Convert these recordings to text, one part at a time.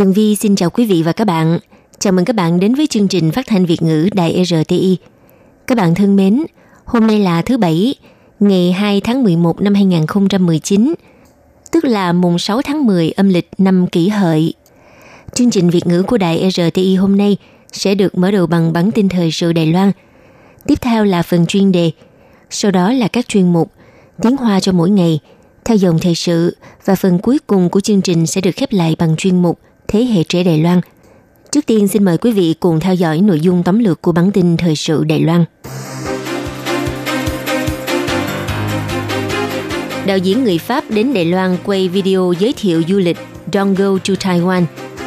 Tường Vi xin chào quý vị và các bạn. Chào mừng các bạn đến với chương trình phát thanh Việt ngữ Đài RTI. Các bạn thân mến, hôm nay là thứ Bảy, ngày 2 tháng 11 năm 2019, tức là mùng 6 tháng 10 âm lịch năm kỷ hợi. Chương trình Việt ngữ của Đài RTI hôm nay sẽ được mở đầu bằng bản tin thời sự Đài Loan. Tiếp theo là phần chuyên đề, sau đó là các chuyên mục Tiếng Hoa cho mỗi ngày, theo dòng thời sự và phần cuối cùng của chương trình sẽ được khép lại bằng chuyên mục Thế hệ trẻ Đài Loan. Trước tiên, xin mời quý vị cùng theo dõi nội dung tóm lược của bản tin thời sự Đài Loan. Đạo diễn người Pháp đến Đài Loan quay video giới thiệu du lịch Don't Go to Taiwan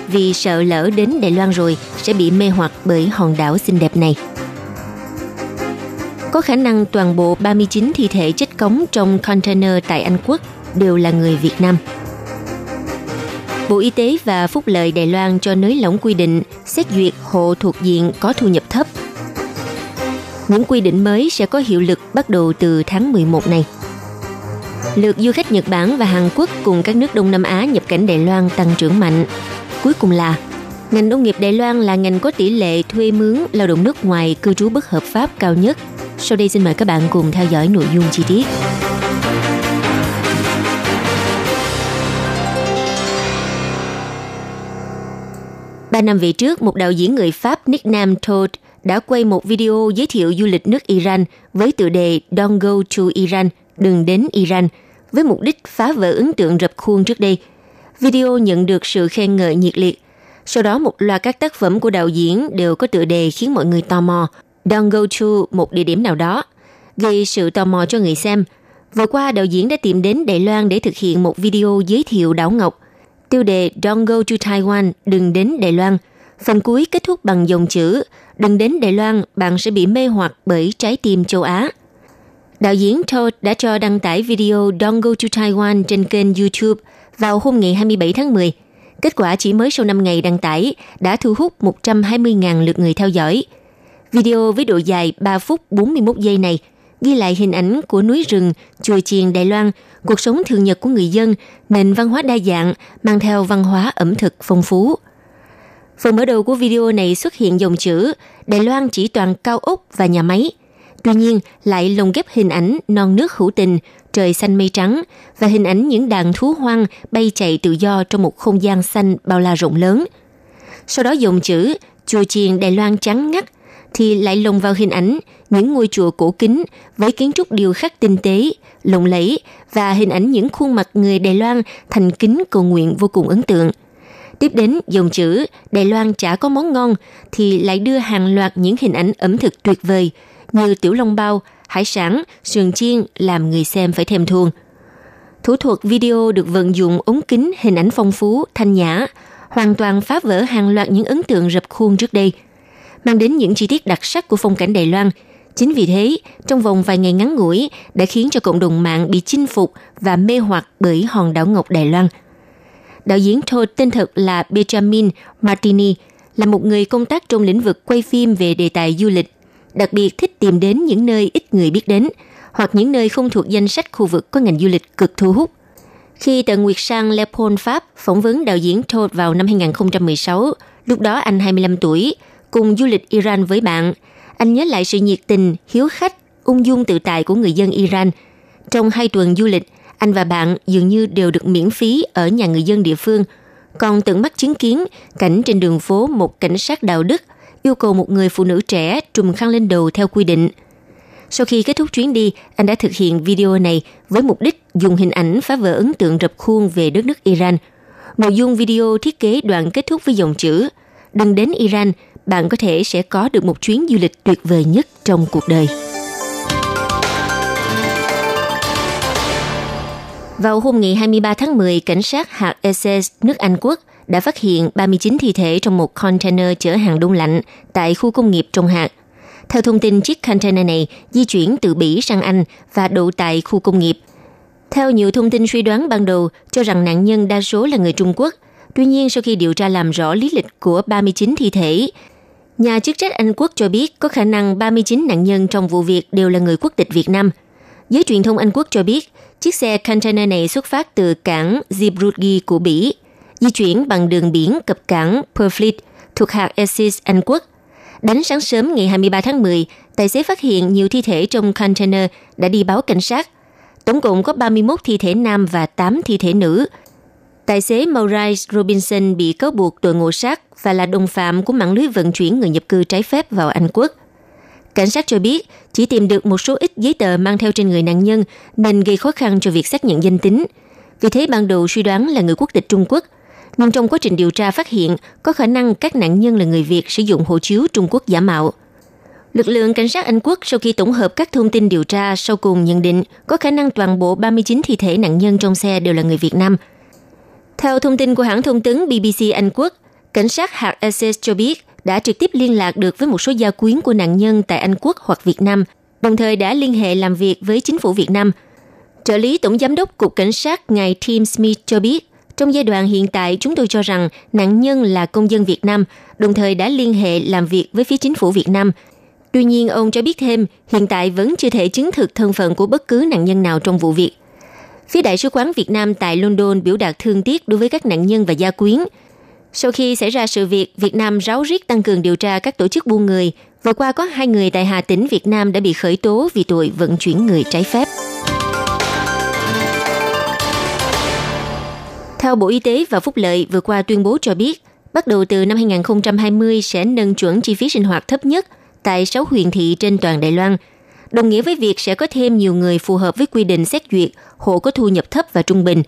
vì sợ lỡ đến Đài Loan rồi, sẽ bị mê hoặc bởi hòn đảo xinh đẹp này. Có khả năng toàn bộ 39 thi thể chết cống trong container tại Anh Quốc đều là người Việt Nam. Bộ Y tế và Phúc lợi Đài Loan cho nới lỏng quy định xét duyệt hộ thuộc diện có thu nhập thấp. Những quy định mới sẽ có hiệu lực bắt đầu từ tháng 11 này. Lượt du khách Nhật Bản và Hàn Quốc cùng các nước Đông Nam Á nhập cảnh Đài Loan tăng trưởng mạnh. Cuối cùng là, ngành nông nghiệp Đài Loan là ngành có tỷ lệ thuê mướn lao động nước ngoài cư trú bất hợp pháp cao nhất. Sau đây xin mời các bạn cùng theo dõi nội dung chi tiết. Năm về trước, một đạo diễn người Pháp Nick Nam Todd đã quay một video giới thiệu du lịch nước Iran với tựa đề Don't go to Iran, đừng đến Iran, với mục đích phá vỡ ấn tượng rập khuôn trước đây. Video nhận được sự khen ngợi nhiệt liệt. Sau đó một loạt các tác phẩm của đạo diễn đều có tựa đề khiến mọi người tò mò. Don't go to một địa điểm nào đó, gây sự tò mò cho người xem. Vừa qua, đạo diễn đã tìm đến Đài Loan để thực hiện một video giới thiệu đảo Ngọc tiêu đề Don't go to Taiwan, đừng đến Đài Loan. Phần cuối kết thúc bằng dòng chữ Đừng đến Đài Loan, bạn sẽ bị mê hoặc bởi trái tim châu Á. Đạo diễn Todd đã cho đăng tải video Don't go to Taiwan trên kênh YouTube vào hôm ngày 27 tháng 10. Kết quả chỉ mới sau 5 ngày đăng tải đã thu hút 120.000 lượt người theo dõi. Video với độ dài 3 phút 41 giây này ghi lại hình ảnh của núi rừng, chùa chiền Đài Loan, cuộc sống thường nhật của người dân, nền văn hóa đa dạng, mang theo văn hóa ẩm thực phong phú. Phần mở đầu của video này xuất hiện dòng chữ Đài Loan chỉ toàn cao ốc và nhà máy. Tuy nhiên, lại lồng ghép hình ảnh non nước hữu tình, trời xanh mây trắng và hình ảnh những đàn thú hoang bay chạy tự do trong một không gian xanh bao la rộng lớn. Sau đó dòng chữ Chùa chiền Đài Loan trắng ngắt thì lại lồng vào hình ảnh những ngôi chùa cổ kính với kiến trúc điều khắc tinh tế, lộng lẫy và hình ảnh những khuôn mặt người Đài Loan thành kính cầu nguyện vô cùng ấn tượng. Tiếp đến dòng chữ Đài Loan chả có món ngon thì lại đưa hàng loạt những hình ảnh ẩm thực tuyệt vời như tiểu long bao, hải sản, sườn chiên làm người xem phải thèm thuồng. Thủ thuật video được vận dụng ống kính hình ảnh phong phú, thanh nhã, hoàn toàn phá vỡ hàng loạt những ấn tượng rập khuôn trước đây – mang đến những chi tiết đặc sắc của phong cảnh Đài Loan. Chính vì thế, trong vòng vài ngày ngắn ngủi đã khiến cho cộng đồng mạng bị chinh phục và mê hoặc bởi hòn đảo ngọc Đài Loan. Đạo diễn Todd tên thật là Benjamin Martini, là một người công tác trong lĩnh vực quay phim về đề tài du lịch, đặc biệt thích tìm đến những nơi ít người biết đến hoặc những nơi không thuộc danh sách khu vực có ngành du lịch cực thu hút. Khi tận Nguyệt Sang Lepon Pháp phỏng vấn đạo diễn Todd vào năm 2016, lúc đó anh 25 tuổi, cùng du lịch Iran với bạn. Anh nhớ lại sự nhiệt tình, hiếu khách, ung dung tự tại của người dân Iran. Trong hai tuần du lịch, anh và bạn dường như đều được miễn phí ở nhà người dân địa phương, còn tận mắt chứng kiến cảnh trên đường phố một cảnh sát đạo đức yêu cầu một người phụ nữ trẻ trùm khăn lên đầu theo quy định. Sau khi kết thúc chuyến đi, anh đã thực hiện video này với mục đích dùng hình ảnh phá vỡ ấn tượng rập khuôn về đất nước Iran. Nội dung video thiết kế đoạn kết thúc với dòng chữ Đừng đến Iran, bạn có thể sẽ có được một chuyến du lịch tuyệt vời nhất trong cuộc đời. Vào hôm ngày 23 tháng 10, cảnh sát hạt Essex, nước Anh Quốc, đã phát hiện 39 thi thể trong một container chở hàng đông lạnh tại khu công nghiệp Trong Hạt. Theo thông tin, chiếc container này di chuyển từ Bỉ sang Anh và đậu tại khu công nghiệp. Theo nhiều thông tin suy đoán ban đầu cho rằng nạn nhân đa số là người Trung Quốc. Tuy nhiên, sau khi điều tra làm rõ lý lịch của 39 thi thể, nhà chức trách Anh Quốc cho biết có khả năng 39 nạn nhân trong vụ việc đều là người quốc tịch Việt Nam. Giới truyền thông Anh Quốc cho biết, chiếc xe container này xuất phát từ cảng Zeebrugge của Bỉ, di chuyển bằng đường biển cập cảng Purfleet thuộc hạt Essex, Anh Quốc. Đánh sáng sớm ngày 23 tháng 10, tài xế phát hiện nhiều thi thể trong container đã đi báo cảnh sát. Tổng cộng có 31 thi thể nam và 8 thi thể nữ. Tài xế Maurice Robinson bị cáo buộc tội ngộ sát và là đồng phạm của mạng lưới vận chuyển người nhập cư trái phép vào Anh Quốc. Cảnh sát cho biết, chỉ tìm được một số ít giấy tờ mang theo trên người nạn nhân nên gây khó khăn cho việc xác nhận danh tính. Vì thế ban đầu suy đoán là người quốc tịch Trung Quốc – nhưng trong quá trình điều tra phát hiện, có khả năng các nạn nhân là người Việt sử dụng hộ chiếu Trung Quốc giả mạo. Lực lượng cảnh sát Anh Quốc sau khi tổng hợp các thông tin điều tra sau cùng nhận định có khả năng toàn bộ 39 thi thể nạn nhân trong xe đều là người Việt Nam. Theo thông tin của hãng thông tấn BBC Anh Quốc, cảnh sát hạt Essex cho biết đã trực tiếp liên lạc được với một số gia quyến của nạn nhân tại Anh Quốc hoặc Việt Nam, đồng thời đã liên hệ làm việc với chính phủ Việt Nam. Trợ lý Tổng Giám đốc Cục Cảnh sát ngài Tim Smith cho biết, trong giai đoạn hiện tại, chúng tôi cho rằng nạn nhân là công dân Việt Nam, đồng thời đã liên hệ làm việc với phía chính phủ Việt Nam. Tuy nhiên, ông cho biết thêm, hiện tại vẫn chưa thể chứng thực thân phận của bất cứ nạn nhân nào trong vụ việc. Phía Đại sứ quán Việt Nam tại London biểu đạt thương tiếc đối với các nạn nhân và gia quyến. Sau khi xảy ra sự việc, Việt Nam ráo riết tăng cường điều tra các tổ chức buôn người. Vừa qua có hai người tại Hà Tĩnh, Việt Nam đã bị khởi tố vì tội vận chuyển người trái phép. Theo Bộ Y tế và Phúc lợi vừa qua tuyên bố cho biết, bắt đầu từ năm 2020 sẽ nâng chuẩn chi phí sinh hoạt thấp nhất tại 6 huyện thị trên toàn Đài Loan, đồng nghĩa với việc sẽ có thêm nhiều người phù hợp với quy định xét duyệt hộ có thu nhập thấp và trung bình.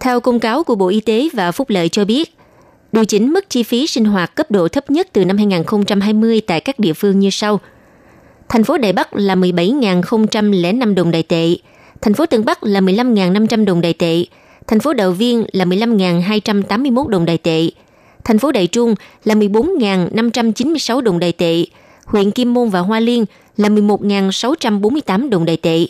Theo công cáo của Bộ Y tế và Phúc lợi cho biết, điều chỉnh mức chi phí sinh hoạt cấp độ thấp nhất từ năm 2020 tại các địa phương như sau. Thành phố Đài Bắc là 17.005 đồng đại tệ, thành phố Tân Bắc là 15.500 đồng đại tệ, thành phố Đào Viên là 15.281 đồng đại tệ, thành phố Đại Trung là 14.596 đồng đại tệ, huyện Kim Môn và Hoa Liên là 11.648 đồng đại tệ.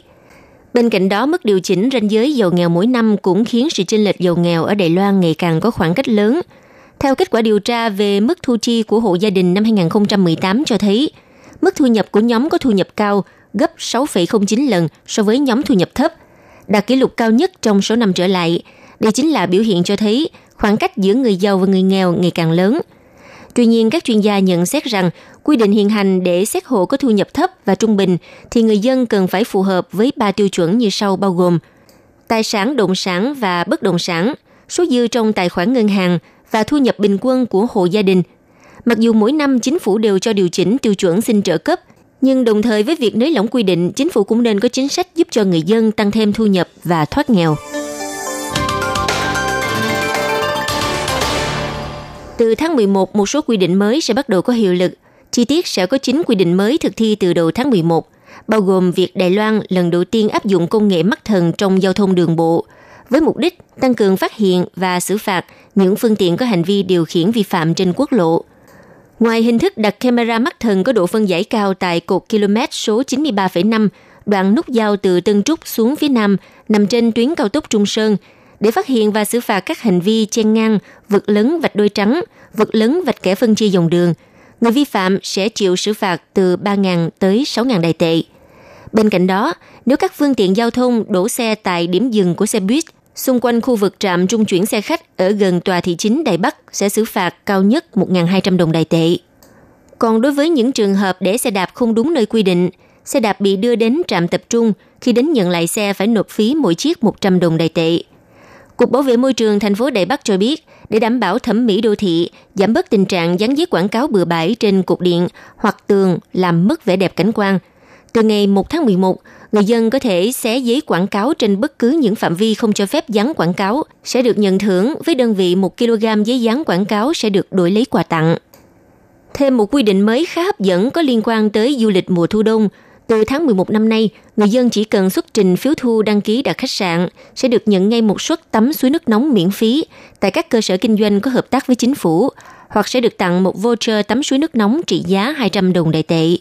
Bên cạnh đó, mức điều chỉnh ranh giới giàu nghèo mỗi năm cũng khiến sự chênh lệch giàu nghèo ở Đài Loan ngày càng có khoảng cách lớn. Theo kết quả điều tra về mức thu chi của hộ gia đình năm 2018 cho thấy, mức thu nhập của nhóm có thu nhập cao gấp 6,09 lần so với nhóm thu nhập thấp, đạt kỷ lục cao nhất trong số năm trở lại. Đây chính là biểu hiện cho thấy khoảng cách giữa người giàu và người nghèo ngày càng lớn. Tuy nhiên, các chuyên gia nhận xét rằng quy định hiện hành để xét hộ có thu nhập thấp và trung bình thì người dân cần phải phù hợp với ba tiêu chuẩn như sau bao gồm tài sản động sản và bất động sản, số dư trong tài khoản ngân hàng và thu nhập bình quân của hộ gia đình. Mặc dù mỗi năm chính phủ đều cho điều chỉnh tiêu chuẩn xin trợ cấp – nhưng đồng thời với việc nới lỏng quy định, chính phủ cũng nên có chính sách giúp cho người dân tăng thêm thu nhập và thoát nghèo. Từ tháng 11, một số quy định mới sẽ bắt đầu có hiệu lực. Chi tiết sẽ có 9 quy định mới thực thi từ đầu tháng 11, bao gồm việc Đài Loan lần đầu tiên áp dụng công nghệ mắt thần trong giao thông đường bộ, với mục đích tăng cường phát hiện và xử phạt những phương tiện có hành vi điều khiển vi phạm trên quốc lộ – Ngoài hình thức đặt camera mắt thần có độ phân giải cao tại cột km số 93,5, đoạn nút giao từ Tân Trúc xuống phía Nam, nằm trên tuyến cao tốc Trung Sơn, để phát hiện và xử phạt các hành vi chen ngang, vượt lớn vạch đôi trắng, vượt lớn vạch kẻ phân chia dòng đường. Người vi phạm sẽ chịu xử phạt từ 3.000 tới 6.000 đại tệ. Bên cạnh đó, nếu các phương tiện giao thông đổ xe tại điểm dừng của xe buýt xung quanh khu vực trạm trung chuyển xe khách ở gần tòa thị chính Đài Bắc sẽ xử phạt cao nhất 1.200 đồng đài tệ. Còn đối với những trường hợp để xe đạp không đúng nơi quy định, xe đạp bị đưa đến trạm tập trung, khi đến nhận lại xe phải nộp phí mỗi chiếc 100 đồng đài tệ. Cục Bảo vệ môi trường thành phố Đài Bắc cho biết, để đảm bảo thẩm mỹ đô thị, giảm bớt tình trạng dán giấy quảng cáo bừa bãi trên cột điện hoặc tường làm mất vẻ đẹp cảnh quan. Từ ngày 1 tháng 11, người dân có thể xé giấy quảng cáo trên bất cứ những phạm vi không cho phép dán quảng cáo sẽ được nhận thưởng với đơn vị 1 kg giấy dán quảng cáo sẽ được đổi lấy quà tặng. Thêm một quy định mới khá hấp dẫn có liên quan tới du lịch mùa thu đông. Từ tháng 11 năm nay, người dân chỉ cần xuất trình phiếu thu đăng ký đặt khách sạn sẽ được nhận ngay một suất tắm suối nước nóng miễn phí tại các cơ sở kinh doanh có hợp tác với chính phủ, hoặc sẽ được tặng một voucher tắm suối nước nóng trị giá 200 đồng đại tệ.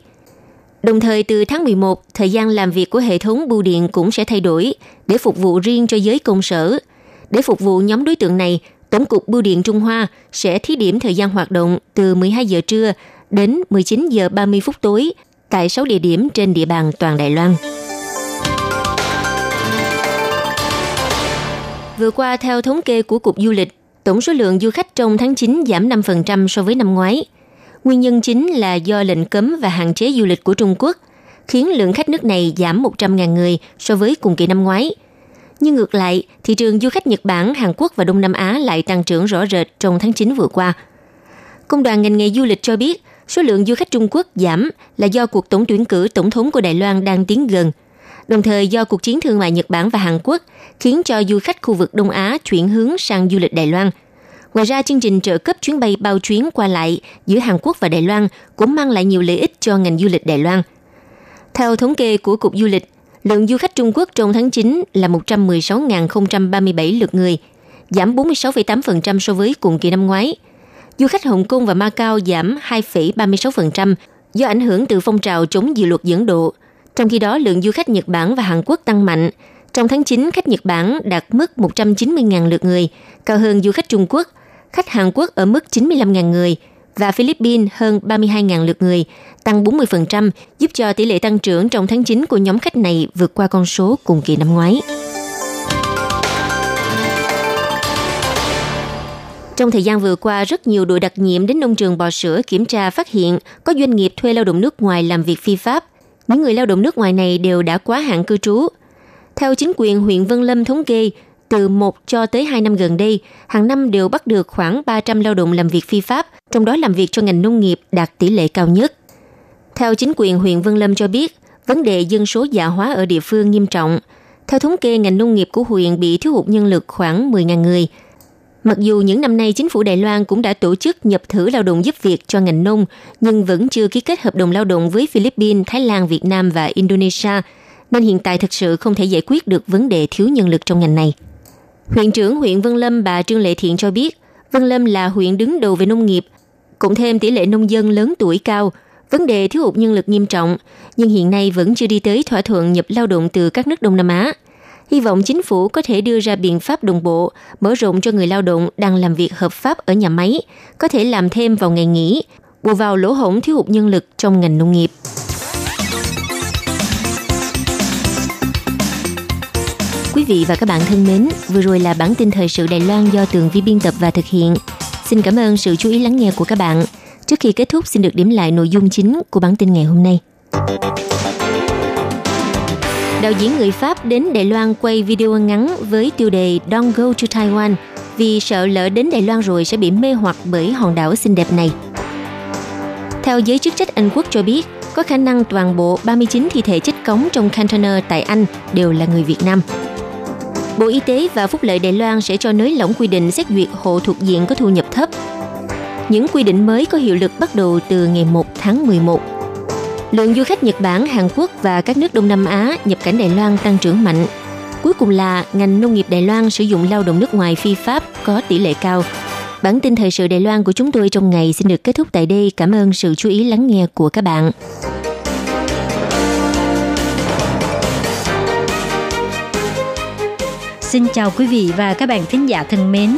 Đồng thời từ tháng 11, thời gian làm việc của hệ thống bưu điện cũng sẽ thay đổi để phục vụ riêng cho giới công sở. Để phục vụ nhóm đối tượng này, Tổng cục Bưu điện Trung Hoa sẽ thí điểm thời gian hoạt động từ 12 giờ trưa đến 19 giờ 30 phút tối tại 6 địa điểm trên địa bàn toàn Đài Loan. Vừa qua, theo thống kê của Cục Du lịch, tổng số lượng du khách trong tháng 9 giảm 5% so với năm ngoái. Nguyên nhân chính là do lệnh cấm và hạn chế du lịch của Trung Quốc, khiến lượng khách nước này giảm 100.000 người so với cùng kỳ năm ngoái. Nhưng ngược lại, thị trường du khách Nhật Bản, Hàn Quốc và Đông Nam Á lại tăng trưởng rõ rệt trong tháng 9 vừa qua. Công đoàn ngành nghề du lịch cho biết, số lượng du khách Trung Quốc giảm là do cuộc tổng tuyển cử tổng thống của Đài Loan đang tiến gần. Đồng thời do cuộc chiến thương mại Nhật Bản và Hàn Quốc khiến cho du khách khu vực Đông Á chuyển hướng sang du lịch Đài Loan. Ngoài ra, chương trình trợ cấp chuyến bay bao chuyến qua lại giữa Hàn Quốc và Đài Loan cũng mang lại nhiều lợi ích cho ngành du lịch Đài Loan. Theo thống kê của Cục Du lịch, lượng du khách Trung Quốc trong tháng 9 là 116.037 lượt người, giảm 46,8% so với cùng kỳ năm ngoái – du khách Hồng Kông và Macau giảm 2,36% do ảnh hưởng từ phong trào chống dự luật dẫn độ. Trong khi đó, lượng du khách Nhật Bản và Hàn Quốc tăng mạnh. Trong tháng 9, khách Nhật Bản đạt mức 190.000 lượt người, cao hơn du khách Trung Quốc. Khách Hàn Quốc ở mức 95.000 người và Philippines hơn 32.000 lượt người, tăng 40%, giúp cho tỷ lệ tăng trưởng trong tháng 9 của nhóm khách này vượt qua con số cùng kỳ năm ngoái. Trong thời gian vừa qua, rất nhiều đội đặc nhiệm đến nông trường bò sữa kiểm tra phát hiện có doanh nghiệp thuê lao động nước ngoài làm việc phi pháp. Những người lao động nước ngoài này đều đã quá hạn cư trú. Theo chính quyền huyện Vân Lâm thống kê, từ 1 cho tới 2 năm gần đây, hàng năm đều bắt được khoảng 300 lao động làm việc phi pháp, trong đó làm việc cho ngành nông nghiệp đạt tỷ lệ cao nhất. Theo chính quyền huyện Vân Lâm cho biết, vấn đề dân số già hóa ở địa phương nghiêm trọng. Theo thống kê, ngành nông nghiệp của huyện bị thiếu hụt nhân lực khoảng 10.000 người – Mặc dù những năm nay chính phủ Đài Loan cũng đã tổ chức nhập thử lao động giúp việc cho ngành nông, nhưng vẫn chưa ký kết hợp đồng lao động với Philippines, Thái Lan, Việt Nam và Indonesia, nên hiện tại thực sự không thể giải quyết được vấn đề thiếu nhân lực trong ngành này. Huyện trưởng huyện Vân Lâm bà Trương Lệ Thiện cho biết, Vân Lâm là huyện đứng đầu về nông nghiệp, cũng thêm tỷ lệ nông dân lớn tuổi cao, vấn đề thiếu hụt nhân lực nghiêm trọng, nhưng hiện nay vẫn chưa đi tới thỏa thuận nhập lao động từ các nước Đông Nam Á – hy vọng chính phủ có thể đưa ra biện pháp đồng bộ, mở rộng cho người lao động đang làm việc hợp pháp ở nhà máy, có thể làm thêm vào ngày nghỉ, bù vào lỗ hổng thiếu hụt nhân lực trong ngành nông nghiệp. Quý vị và các bạn thân mến, vừa rồi là bản tin thời sự Đài Loan do Tường Vi biên tập và thực hiện. Xin cảm ơn sự chú ý lắng nghe của các bạn. Trước khi kết thúc, xin được điểm lại nội dung chính của bản tin ngày hôm nay đạo diễn người Pháp đến Đài Loan quay video ngắn với tiêu đề Don't go to Taiwan vì sợ lỡ đến Đài Loan rồi sẽ bị mê hoặc bởi hòn đảo xinh đẹp này. Theo giới chức trách Anh Quốc cho biết, có khả năng toàn bộ 39 thi thể chết cống trong container tại Anh đều là người Việt Nam. Bộ Y tế và Phúc lợi Đài Loan sẽ cho nới lỏng quy định xét duyệt hộ thuộc diện có thu nhập thấp. Những quy định mới có hiệu lực bắt đầu từ ngày 1 tháng 11 Lượng du khách Nhật Bản, Hàn Quốc và các nước Đông Nam Á nhập cảnh Đài Loan tăng trưởng mạnh. Cuối cùng là ngành nông nghiệp Đài Loan sử dụng lao động nước ngoài phi pháp có tỷ lệ cao. Bản tin thời sự Đài Loan của chúng tôi trong ngày xin được kết thúc tại đây. Cảm ơn sự chú ý lắng nghe của các bạn. Xin chào quý vị và các bạn thính giả thân mến.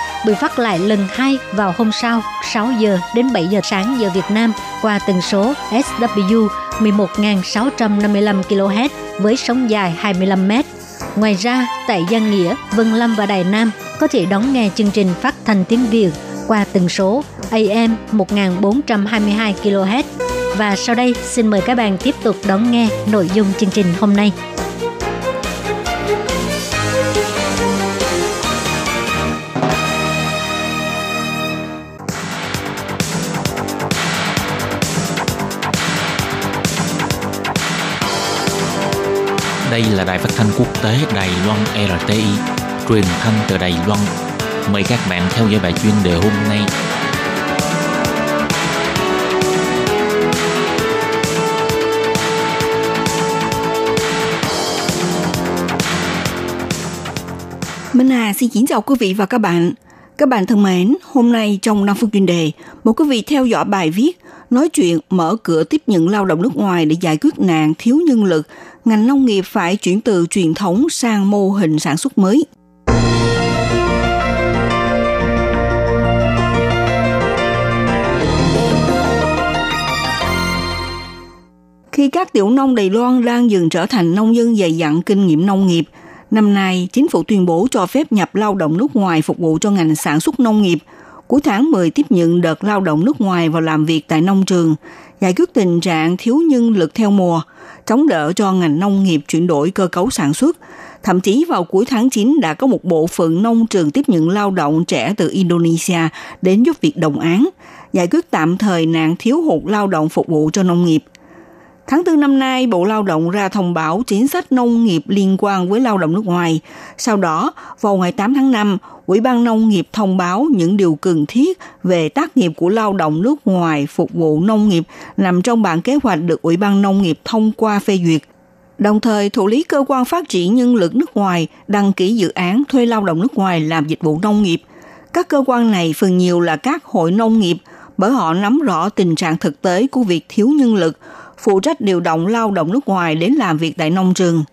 bị phát lại lần hai vào hôm sau 6 giờ đến 7 giờ sáng giờ Việt Nam qua tần số SW 11.655 kHz với sóng dài 25 m. Ngoài ra, tại Giang Nghĩa, Vân Lâm và Đài Nam có thể đón nghe chương trình phát thanh tiếng Việt qua tần số AM 1422 kHz. Và sau đây, xin mời các bạn tiếp tục đón nghe nội dung chương trình hôm nay. Đây là đài phát thanh quốc tế Đài Loan RTI, truyền thanh từ Đài Loan. Mời các bạn theo dõi bài chuyên đề hôm nay. Minh Hà xin kính chào quý vị và các bạn. Các bạn thân mến, hôm nay trong 5 phút chuyên đề, một quý vị theo dõi bài viết nói chuyện mở cửa tiếp nhận lao động nước ngoài để giải quyết nạn thiếu nhân lực, ngành nông nghiệp phải chuyển từ truyền thống sang mô hình sản xuất mới. Khi các tiểu nông Đài Loan đang dần trở thành nông dân dày dặn kinh nghiệm nông nghiệp, năm nay chính phủ tuyên bố cho phép nhập lao động nước ngoài phục vụ cho ngành sản xuất nông nghiệp – cuối tháng 10 tiếp nhận đợt lao động nước ngoài vào làm việc tại nông trường, giải quyết tình trạng thiếu nhân lực theo mùa, chống đỡ cho ngành nông nghiệp chuyển đổi cơ cấu sản xuất. Thậm chí vào cuối tháng 9 đã có một bộ phận nông trường tiếp nhận lao động trẻ từ Indonesia đến giúp việc đồng án, giải quyết tạm thời nạn thiếu hụt lao động phục vụ cho nông nghiệp. Tháng 4 năm nay, Bộ Lao động ra thông báo chính sách nông nghiệp liên quan với lao động nước ngoài. Sau đó, vào ngày 8 tháng 5, Ủy ban Nông nghiệp thông báo những điều cần thiết về tác nghiệp của lao động nước ngoài phục vụ nông nghiệp nằm trong bản kế hoạch được Ủy ban Nông nghiệp thông qua phê duyệt. Đồng thời, thủ lý cơ quan phát triển nhân lực nước ngoài đăng ký dự án thuê lao động nước ngoài làm dịch vụ nông nghiệp. Các cơ quan này phần nhiều là các hội nông nghiệp bởi họ nắm rõ tình trạng thực tế của việc thiếu nhân lực, phụ trách điều động lao động nước ngoài đến làm việc tại nông trường.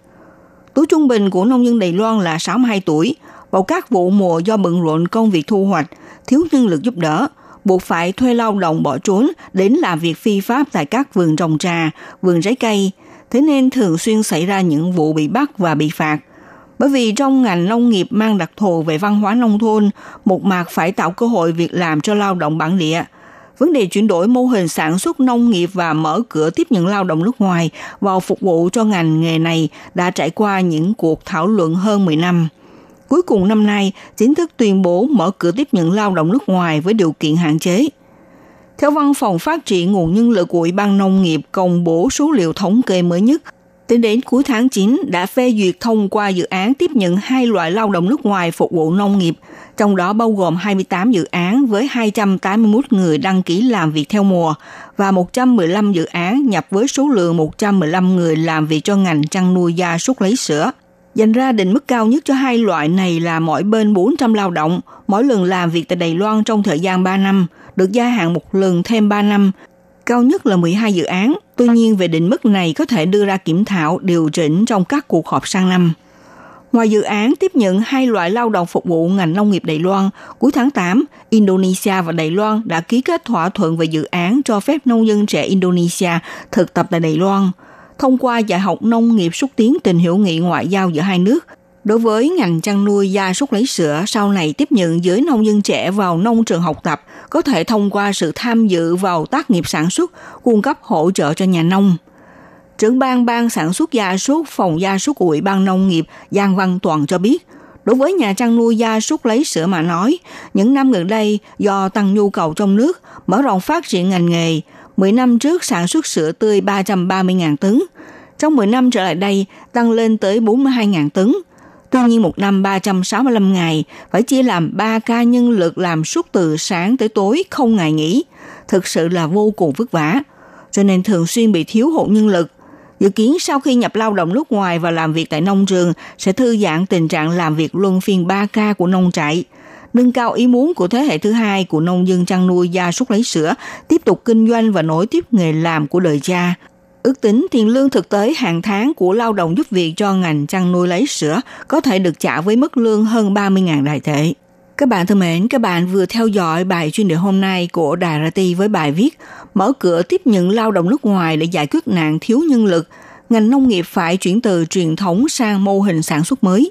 Tuổi trung bình của nông dân Đài Loan là 62 tuổi, vào các vụ mùa do bận rộn công việc thu hoạch, thiếu nhân lực giúp đỡ, buộc phải thuê lao động bỏ trốn đến làm việc phi pháp tại các vườn trồng trà, vườn trái cây, thế nên thường xuyên xảy ra những vụ bị bắt và bị phạt. Bởi vì trong ngành nông nghiệp mang đặc thù về văn hóa nông thôn, một mặt phải tạo cơ hội việc làm cho lao động bản địa – vấn đề chuyển đổi mô hình sản xuất nông nghiệp và mở cửa tiếp nhận lao động nước ngoài vào phục vụ cho ngành nghề này đã trải qua những cuộc thảo luận hơn 10 năm. Cuối cùng năm nay, chính thức tuyên bố mở cửa tiếp nhận lao động nước ngoài với điều kiện hạn chế. Theo Văn phòng Phát triển Nguồn Nhân lực của Ủy ban Nông nghiệp công bố số liệu thống kê mới nhất, tính đến cuối tháng 9 đã phê duyệt thông qua dự án tiếp nhận hai loại lao động nước ngoài phục vụ nông nghiệp – trong đó bao gồm 28 dự án với 281 người đăng ký làm việc theo mùa và 115 dự án nhập với số lượng 115 người làm việc cho ngành chăn nuôi gia súc lấy sữa. Dành ra định mức cao nhất cho hai loại này là mỗi bên 400 lao động, mỗi lần làm việc tại Đài Loan trong thời gian 3 năm, được gia hạn một lần thêm 3 năm, cao nhất là 12 dự án. Tuy nhiên về định mức này có thể đưa ra kiểm thảo, điều chỉnh trong các cuộc họp sang năm. Ngoài dự án tiếp nhận hai loại lao động phục vụ ngành nông nghiệp Đài Loan, cuối tháng 8, Indonesia và Đài Loan đã ký kết thỏa thuận về dự án cho phép nông dân trẻ Indonesia thực tập tại Đài Loan. Thông qua dạy học nông nghiệp xúc tiến tình hữu nghị ngoại giao giữa hai nước, đối với ngành chăn nuôi gia súc lấy sữa sau này tiếp nhận giới nông dân trẻ vào nông trường học tập có thể thông qua sự tham dự vào tác nghiệp sản xuất, cung cấp hỗ trợ cho nhà nông – trưởng ban ban sản xuất gia súc phòng gia súc của Ủy ban Nông nghiệp Giang Văn Toàn cho biết, đối với nhà chăn nuôi gia súc lấy sữa mà nói, những năm gần đây do tăng nhu cầu trong nước, mở rộng phát triển ngành nghề, 10 năm trước sản xuất sữa tươi 330.000 tấn, trong 10 năm trở lại đây tăng lên tới 42.000 tấn. Tuy nhiên một năm 365 ngày phải chia làm 3 ca nhân lực làm suốt từ sáng tới tối không ngày nghỉ. Thực sự là vô cùng vất vả. Cho nên thường xuyên bị thiếu hụt nhân lực. Dự kiến sau khi nhập lao động nước ngoài và làm việc tại nông trường sẽ thư giãn tình trạng làm việc luân phiên 3 ca của nông trại, nâng cao ý muốn của thế hệ thứ hai của nông dân chăn nuôi gia súc lấy sữa, tiếp tục kinh doanh và nối tiếp nghề làm của đời cha. Ước tính tiền lương thực tế hàng tháng của lao động giúp việc cho ngành chăn nuôi lấy sữa có thể được trả với mức lương hơn 30.000 đại tệ. Các bạn thân mến, các bạn vừa theo dõi bài chuyên đề hôm nay của Đài Rati với bài viết Mở cửa tiếp nhận lao động nước ngoài để giải quyết nạn thiếu nhân lực, ngành nông nghiệp phải chuyển từ truyền thống sang mô hình sản xuất mới.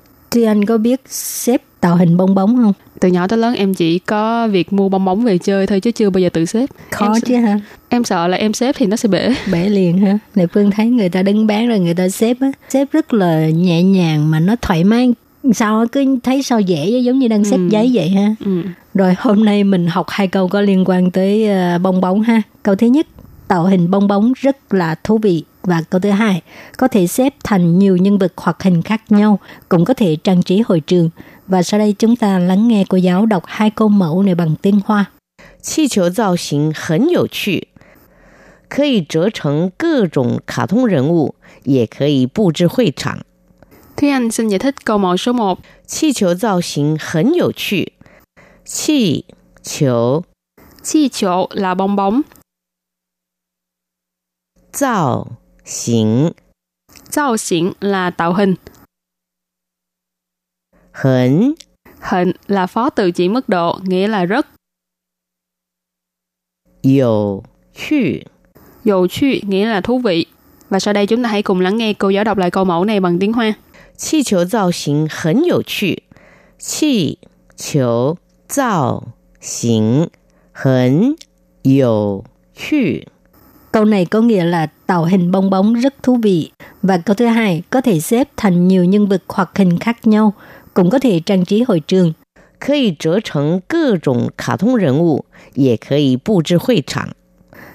Thúy Anh có biết xếp tạo hình bong bóng không? Từ nhỏ tới lớn em chỉ có việc mua bong bóng về chơi thôi chứ chưa bao giờ tự xếp. Khó em, chứ ha. Em sợ là em xếp thì nó sẽ bể. Bể liền ha. Lệ Phương thấy người ta đứng bán rồi người ta xếp á. Xếp rất là nhẹ nhàng mà nó thoải mái. Sao cứ thấy sao dễ giống như đang xếp Ừ. giấy vậy ha. Ừ. Rồi hôm nay mình học hai câu có liên quan tới ờ, bong bóng ha. Câu thứ nhất, tạo hình bong bóng rất là thú vị. Và câu thứ hai, có thể xếp thành nhiều nhân vật hoạt hình khác nhau, cũng có thể trang trí hội trường. Và sau đây chúng ta lắng nghe cô giáo đọc hai câu mẫu này bằng tiếng Hoa. 气球造型很有趣，可以折成各种卡通人物，也可以布置会场。 Thúy Anh xin giải thích câu mẫu số 1. 气球造型很有趣，气球 Chi chỗ là bong bóng, 造 型 Giao xỉn là tạo hình, 很 hình là phó từ chỉ mức độ, nghĩa là rất. 有趣， Dầu chu nghĩa là thú vị. Và sau đây chúng ta hãy cùng lắng nghe cô giáo đọc lại câu mẫu này bằng tiếng Hoa. 气球造型很有趣，气球造型很有趣。 Câu này có nghĩa là tạo hình bong bóng rất thú vị. Và câu thứ hai, có thể xếp thành nhiều nhân vật hoạt hình khác nhau, cũng có thể trang trí hội trường. 可以折成各种卡通人物，也可以布置会场。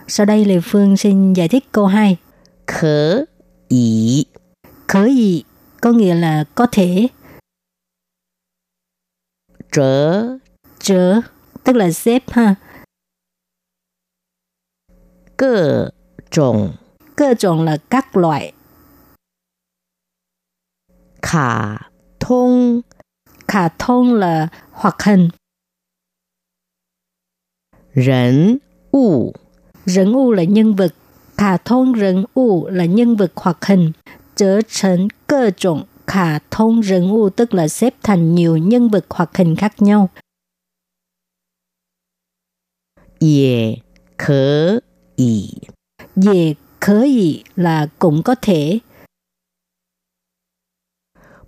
Sau đây Lê Phương xin giải thích câu 2. 可以 Khởi gì có nghĩa là có thể, 折 trở, tức là xếp ha. 各种 Cơ trọng là các loại, 卡通 khả thông là hoạt hình, 人物 rẫn u là nhân vật, khả thông rẫn u là nhân vật hoạt hình, trở thành cơ trọng khả thông rẫn u tức là xếp thành nhiều nhân vật hoạt hình khác nhau. 也可 以 Về khởi gì là cũng có thể,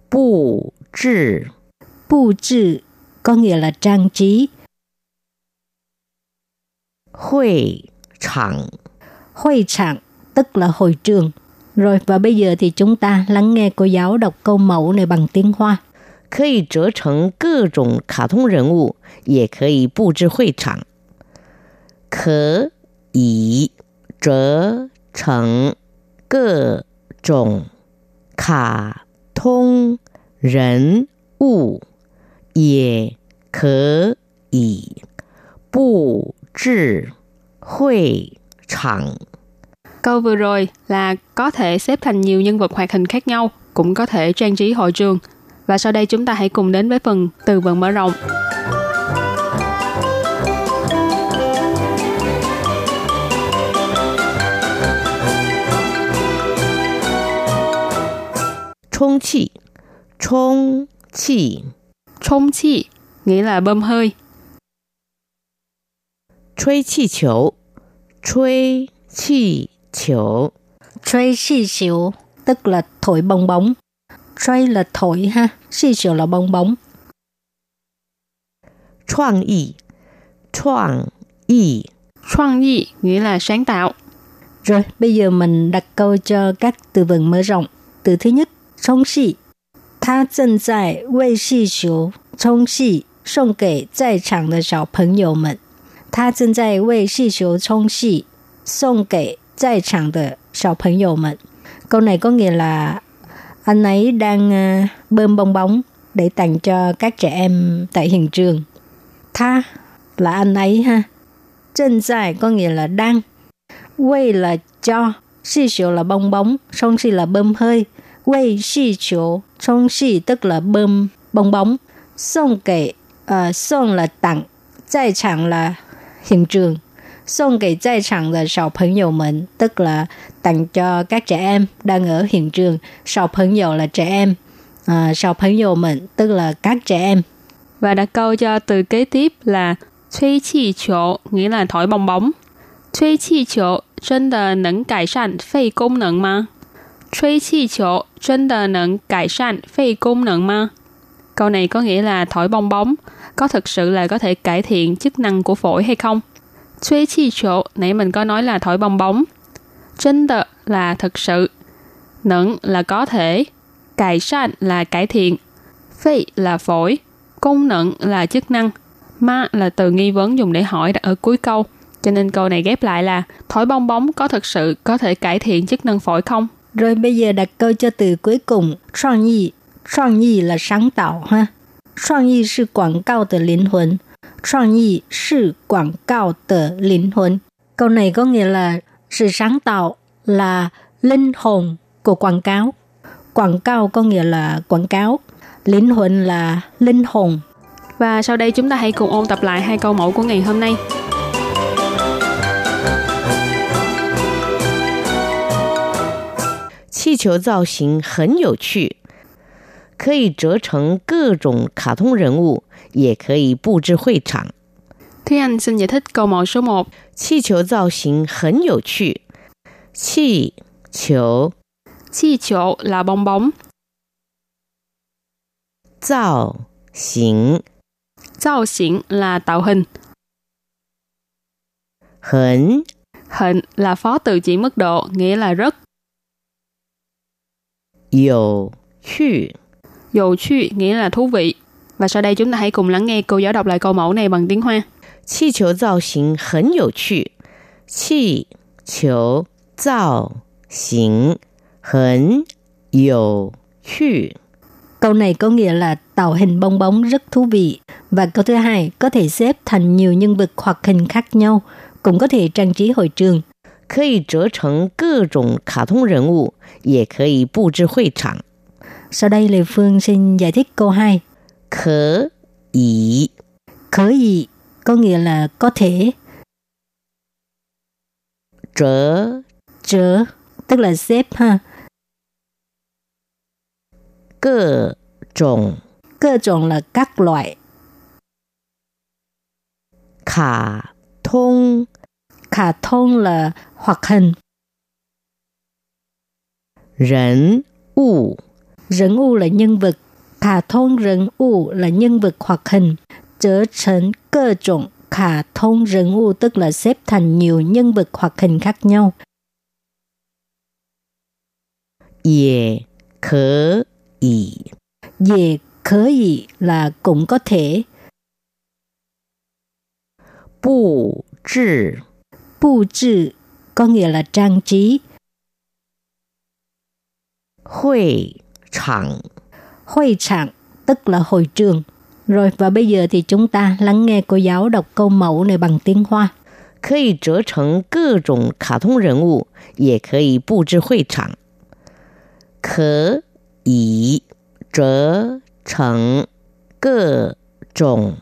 布置 布置 có nghĩa là trang trí, 会场。 hội trạng tức là hội trường. Rồi và bây giờ thì chúng ta lắng nghe cô giáo đọc câu mẫu này bằng tiếng Hoa. 可以折成各种卡通人物，也可以布置会场。可 以折成各种卡通人物，也可以布置会场。 Câu vừa rồi là có thể xếp thành nhiều nhân vật hoạt hình khác nhau, cũng có thể trang trí hội trường. Và sau đây chúng ta hãy cùng đến với phần từ vựng mở rộng. Trông chi Trông chi Trông chi nghĩa là bơm hơi. Chuy chi chiếu Chuy chi chiếu Chuy chi chiếu tức là thổi bong bóng. Chuy là thổi ha, chi chiếu là bong bóng. Choang y Choang y Choang y nghĩa là sáng tạo. Rồi, bây giờ mình đặt câu cho các từ vựng mở rộng. Từ thứ nhất 冲戏。他正在为气球冲戏，送给在场的小朋友们。他正在为气球冲戏，送给在场的小朋友们。Câu này có nghĩa là anh ấy đang à, bơm bong bóng để tặng cho các trẻ em tại hiện trường. Tha là anh ấy ha.正在có nghĩa là đang. Quay là cho. Xì chiều là bong bóng. Song xì là bơm hơi. Quay xì chiều. Song xì tức là bơm bong bóng. Xong kể. Uh, xong là tặng. Tại场là hiện trường. 送给在场的小朋友们 tức là tặng cho các trẻ em đang ở hiện trường.小朋友 là trẻ em. À, 小朋友们 tức là các trẻ em. Và đặt câu cho từ kế tiếp là Thuê chi chiếu nghĩa là thổi bong bóng. Thuê chi chiếu chân de nâng cải sản phê công năng mà? Thuê chi chân cải? Câu này có nghĩa là thổi bong bóng có thực sự là có thể cải thiện chức năng của phổi hay không? Thuê chi chỗ, nãy mình có nói là thổi bong bóng. Chân tờ là thực sự. Nẫn là có thể. Cải sản là cải thiện. Phê là phổi. Công nẫn là chức năng Ma là từ nghi vấn dùng để hỏi ở cuối câu. Cho nên câu này ghép lại là thổi bong bóng có thực sự có thể cải thiện chức năng phổi không? Rồi bây giờ đặt câu cho từ cuối cùng, soạn yi. sáng yi là sáng tạo ha. sáng yi là quảng cáo de linh hồn. sáng yi là quảng cáo de linh hồn. Câu này có nghĩa là sự sáng tạo là linh hồn của quảng cáo. Quảng cáo có nghĩa là quảng cáo. Linh hồn là linh hồn và sau đây chúng ta hãy cùng ôn tập lại hai câu mẫu của ngày hôm nay. 气球造型很有趣，可以折成各种卡通人物，也可以布置会场。 Thúy Anh xin giải thích câu mẫu số 1. 气球造型很有趣，气球 Chi chỗ là bong bóng, 造型 Giao xỉn là tạo hình, 很 hình là phó từ chỉ mức độ, nghĩa là rất. 有趣。 Dầu chu nghĩa là thú vị. Và sau đây chúng ta hãy cùng lắng nghe cô giáo đọc lại câu mẫu này bằng tiếng Hoa. 气球造型很有趣，气球造型很有趣。 Câu này có nghĩa là tạo hình bong bóng rất thú vị. Và câu thứ hai, có thể xếp thành nhiều nhân vật hoặc hình khác nhau, cũng có thể trang trí hội trường. 可以折成各种卡通人物，也可以布置会场。 Sau đây Lê Phương xin giải thích câu 2. 可以 Khởi gì có nghĩa là có thể, 折 trở, tức là xếp ha. 各种 Cơ chọn là các loại, 卡通 khả thông là hoạt hình, 人物 rẫn u là nhân vật, khả thông rẫn u là nhân vật hoạt hình, trở thành cơ chọn khả thông rẫn u tức là xếp thành nhiều nhân vật hoạt hình khác nhau. 也可以 Về khởi gì là cũng có thể, 布置 布置 có nghĩa là trang trí, 会场。 hội trạng tức là hội trường. Rồi và bây giờ thì chúng ta lắng nghe cô giáo đọc câu mẫu này bằng tiếng Hoa. 可以折成各种卡通人物，也可以布置会场。可以折成各种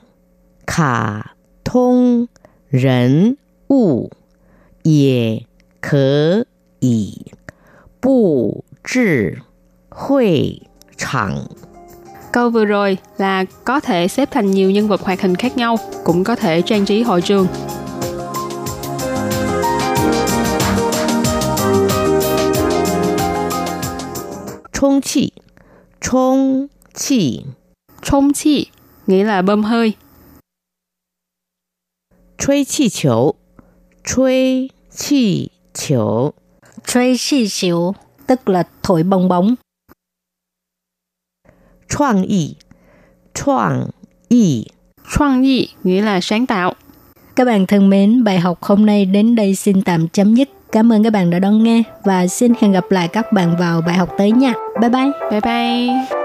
卡通人物， 也可以布置会场。 Câu vừa rồi là có thể xếp thành nhiều nhân vật hoạt hình khác nhau, cũng có thể trang trí hội trường. 充气，充气， 充chi nghĩa là bơm hơi, 吹气球，吹 气球， 吹xì xỉu tức là thổi bong bóng. 创意，创意。 Choang yi nghĩa là sáng tạo. Các bạn thân mến, bài học hôm nay đến đây xin tạm chấm dứt. Cảm ơn các bạn đã đón nghe và xin hẹn gặp lại các bạn vào bài học tới nha. Bye bye. Bye bye!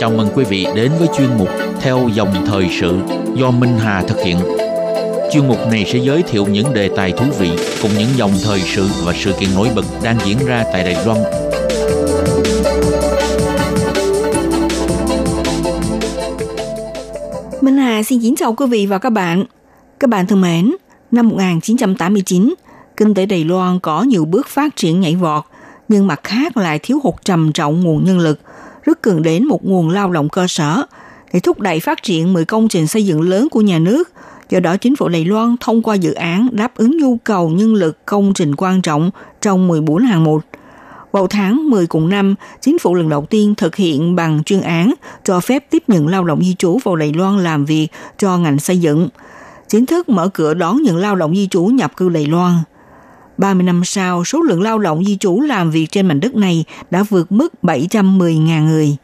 Chào mừng quý vị đến với chuyên mục Theo dòng thời sự do Minh Hà thực hiện. Chuyên mục này sẽ giới thiệu những đề tài thú vị cùng những dòng thời sự và sự kiện nổi bật đang diễn ra tại Đài Loan Minh Hà xin kính chào quý vị và các bạn. Các bạn thân mến, năm 1989, kinh tế Đài Loan có nhiều bước phát triển nhảy vọt, nhưng mặt khác lại thiếu hụt trầm trọng nguồn nhân lực, rất cần đến một nguồn lao động cơ sở để thúc đẩy phát triển 10 công trình xây dựng lớn của nhà nước. Do đó, chính phủ Đài Loan thông qua dự án đáp ứng nhu cầu nhân lực công trình quan trọng trong 14 hàng mục vào tháng 10 cùng năm, chính phủ lần đầu tiên thực hiện bằng chuyên án cho phép tiếp nhận lao động di trú vào Đài Loan làm việc cho ngành xây dựng. Chính thức mở cửa đón những lao động di trú nhập cư Đài Loan. 30 năm sau, số lượng lao động di trú làm việc trên mảnh đất này đã vượt mức 710.000 người.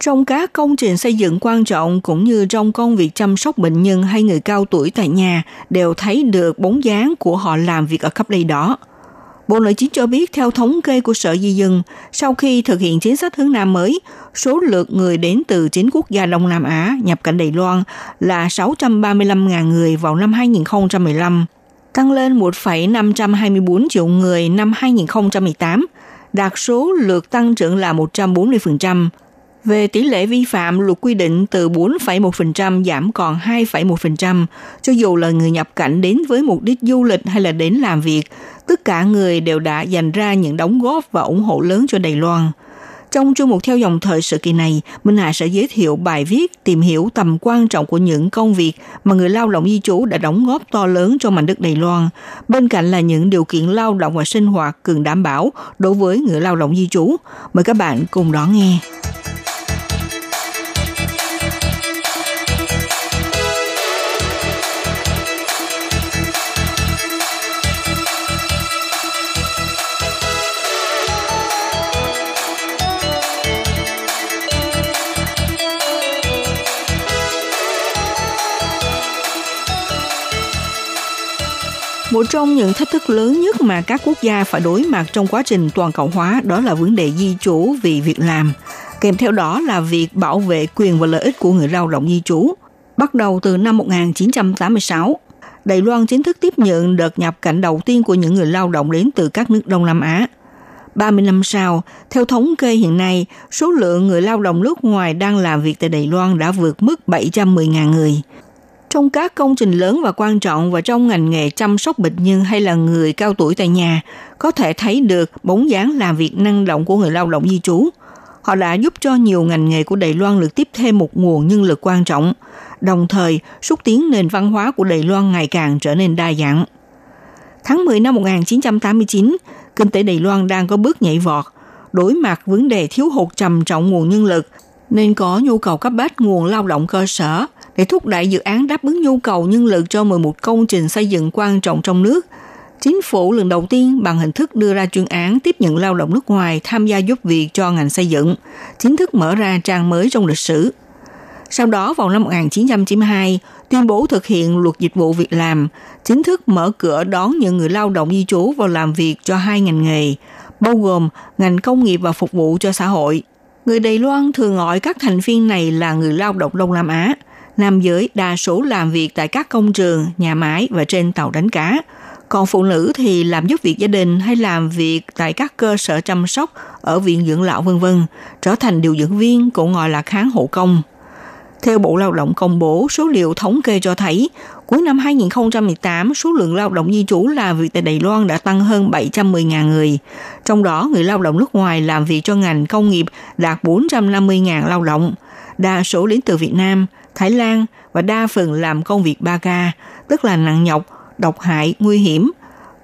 Trong các công trình xây dựng quan trọng cũng như trong công việc chăm sóc bệnh nhân hay người cao tuổi tại nhà đều thấy được bóng dáng của họ làm việc ở khắp đây đó. Bộ Nội chính cho biết theo thống kê của Sở Di dân, sau khi thực hiện chính sách hướng Nam mới, số lượt người đến từ chín quốc gia Đông Nam Á nhập cảnh Đài Loan là 635.000 người vào năm 2015, tăng lên 1,524 triệu người năm 2018, đạt số lượt tăng trưởng là 140%. Về tỷ lệ vi phạm, luật quy định từ 4,1% giảm còn 2,1%, cho dù là người nhập cảnh đến với mục đích du lịch hay là đến làm việc, tất cả người đều đã dành ra những đóng góp và ủng hộ lớn cho Đài Loan. Trong chương mục theo dòng thời sự kỳ này, Minh Hà sẽ giới thiệu bài viết tìm hiểu tầm quan trọng của những công việc mà người lao động di trú đã đóng góp to lớn cho mảnh đất Đài Loan, bên cạnh là những điều kiện lao động và sinh hoạt cần đảm bảo đối với người lao động di trú. Mời các bạn cùng đón nghe. Một trong những thách thức lớn nhất mà các quốc gia phải đối mặt trong quá trình toàn cầu hóa đó là vấn đề di trú vì việc làm. Kèm theo đó là việc bảo vệ quyền và lợi ích của người lao động di trú. Bắt đầu từ năm 1986, Đài Loan chính thức tiếp nhận đợt nhập cảnh đầu tiên của những người lao động đến từ các nước Đông Nam Á. 30 năm sau, theo thống kê hiện nay, số lượng người lao động nước ngoài đang làm việc tại Đài Loan đã vượt mức 710.000 người. Trong các công trình lớn và quan trọng và trong ngành nghề chăm sóc bệnh nhân hay là người cao tuổi tại nhà, có thể thấy được bóng dáng làm việc năng động của người lao động di trú. Họ đã giúp cho nhiều ngành nghề của Đài Loan được tiếp thêm một nguồn nhân lực quan trọng, đồng thời xúc tiến nền văn hóa của Đài Loan ngày càng trở nên đa dạng. Tháng 10 năm 1989, kinh tế Đài Loan đang có bước nhảy vọt, đối mặt vấn đề thiếu hụt trầm trọng nguồn nhân lực, nên có nhu cầu cấp bách nguồn lao động cơ sở để thúc đẩy dự án đáp ứng nhu cầu nhân lực cho 11 công trình xây dựng quan trọng trong nước. Chính phủ lần đầu tiên bằng hình thức đưa ra chuyên án tiếp nhận lao động nước ngoài tham gia giúp việc cho ngành xây dựng, chính thức mở ra trang mới trong lịch sử. Sau đó vào năm 1992, tuyên bố thực hiện luật dịch vụ việc làm, chính thức mở cửa đón những người lao động di trú vào làm việc cho hai ngành nghề, bao gồm ngành công nghiệp và phục vụ cho xã hội. Người Đài Loan thường gọi các thành viên này là người lao động Đông Nam Á. Nam giới đa số làm việc tại các công trường, nhà máy và trên tàu đánh cá. Còn phụ nữ thì làm giúp việc gia đình hay làm việc tại các cơ sở chăm sóc ở viện dưỡng lão vân vân, trở thành điều dưỡng viên cũng gọi là kháng hộ công. Theo Bộ Lao động công bố, số liệu thống kê cho thấy, cuối năm 2018, số lượng lao động di trú làm việc tại Đài Loan đã tăng hơn 710.000 người. Trong đó, người lao động nước ngoài làm việc cho ngành công nghiệp đạt 450.000 lao động. Đa số đến từ Việt Nam, Thái Lan và đa phần làm công việc ba ca, tức là nặng nhọc, độc hại, nguy hiểm,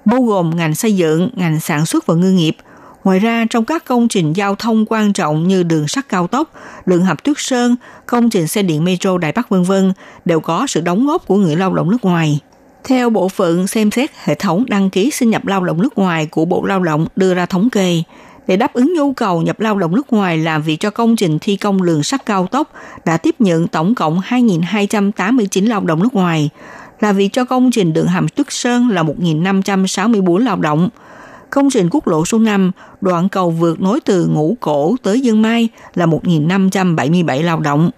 bao gồm ngành xây dựng, ngành sản xuất và ngư nghiệp, Ngoài ra, trong các công trình giao thông quan trọng như đường sắt cao tốc, đường hầm tuyết sơn, công trình xe điện metro Đài Bắc v.v. đều có sự đóng góp của người lao động nước ngoài. Theo bộ phận xem xét hệ thống đăng ký sinh nhập lao động nước ngoài của Bộ Lao động đưa ra thống kê, để đáp ứng nhu cầu nhập lao động nước ngoài làm việc cho công trình thi công đường sắt cao tốc đã tiếp nhận tổng cộng 2.289 lao động nước ngoài, làm việc cho công trình đường hầm Tuyết Sơn là 1.564 lao động. Công trình quốc lộ số 5, đoạn cầu vượt nối từ Ngũ Cổ tới Dương Mai là 1.577 lao động.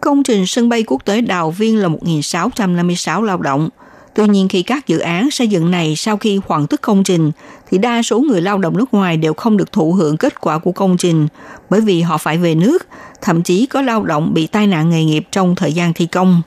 Công trình sân bay quốc tế Đào Viên là 1.656 lao động. Tuy nhiên khi các dự án xây dựng này sau khi hoàn tất công trình thì đa số người lao động nước ngoài đều không được thụ hưởng kết quả của công trình bởi vì họ phải về nước, thậm chí có lao động bị tai nạn nghề nghiệp trong thời gian thi công.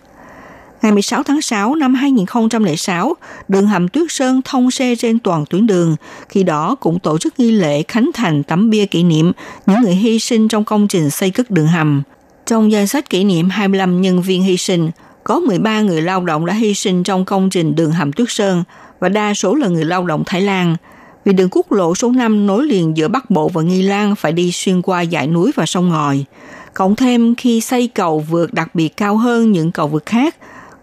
Ngày 16 tháng 6 năm 2006, đường hầm Tuyết Sơn thông xe trên toàn tuyến đường. Khi đó cũng tổ chức nghi lễ khánh thành tấm bia kỷ niệm những người hy sinh trong công trình xây cất đường hầm. Trong danh sách kỷ niệm 25 nhân viên hy sinh, có 13 người lao động đã hy sinh trong công trình đường hầm Tuyết Sơn và đa số là người lao động Thái Lan. Vì đường quốc lộ số 5 nối liền giữa Bắc Bộ và Nghi Lan phải đi xuyên qua dãy núi và sông ngòi. Cộng thêm khi xây cầu vượt đặc biệt cao hơn những cầu vượt khác,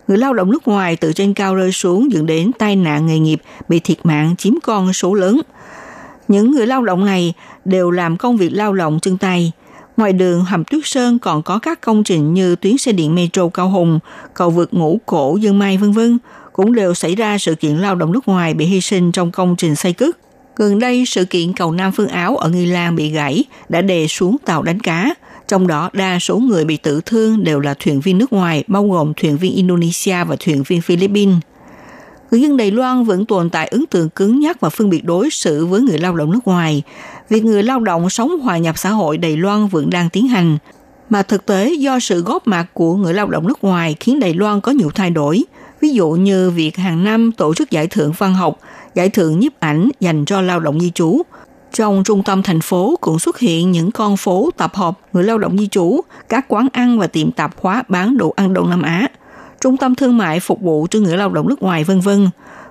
người lao động nước ngoài từ trên cao rơi xuống dẫn đến tai nạn nghề nghiệp bị thiệt mạng chiếm con số lớn. Những người lao động này đều làm công việc lao động chân tay – Ngoài đường hầm Tuyết Sơn còn có các công trình như tuyến xe điện metro Cao Hùng, cầu vượt Ngũ Cổ, Dương Mai vân vân cũng đều xảy ra sự kiện lao động nước ngoài bị hy sinh trong công trình xây cất. Gần đây, sự kiện cầu Nam Phương Áo ở Nghi Lan bị gãy đã đè xuống tàu đánh cá. Trong đó, đa số người bị tử thương đều là thuyền viên nước ngoài, bao gồm thuyền viên Indonesia và thuyền viên Philippines. Người dân Đài Loan vẫn tồn tại ấn tượng cứng nhắc và phân biệt đối xử với người lao động nước ngoài, việc người lao động sống hòa nhập xã hội Đài Loan vẫn đang tiến hành. Mà thực tế do sự góp mặt của người lao động nước ngoài khiến Đài Loan có nhiều thay đổi. Ví dụ như việc hàng năm tổ chức giải thưởng văn học, giải thưởng nhiếp ảnh dành cho lao động di trú. Trong trung tâm thành phố cũng xuất hiện những con phố tập hợp người lao động di trú, các quán ăn và tiệm tạp hóa bán đồ ăn Đông Nam Á, trung tâm thương mại phục vụ cho người lao động nước ngoài vân vân.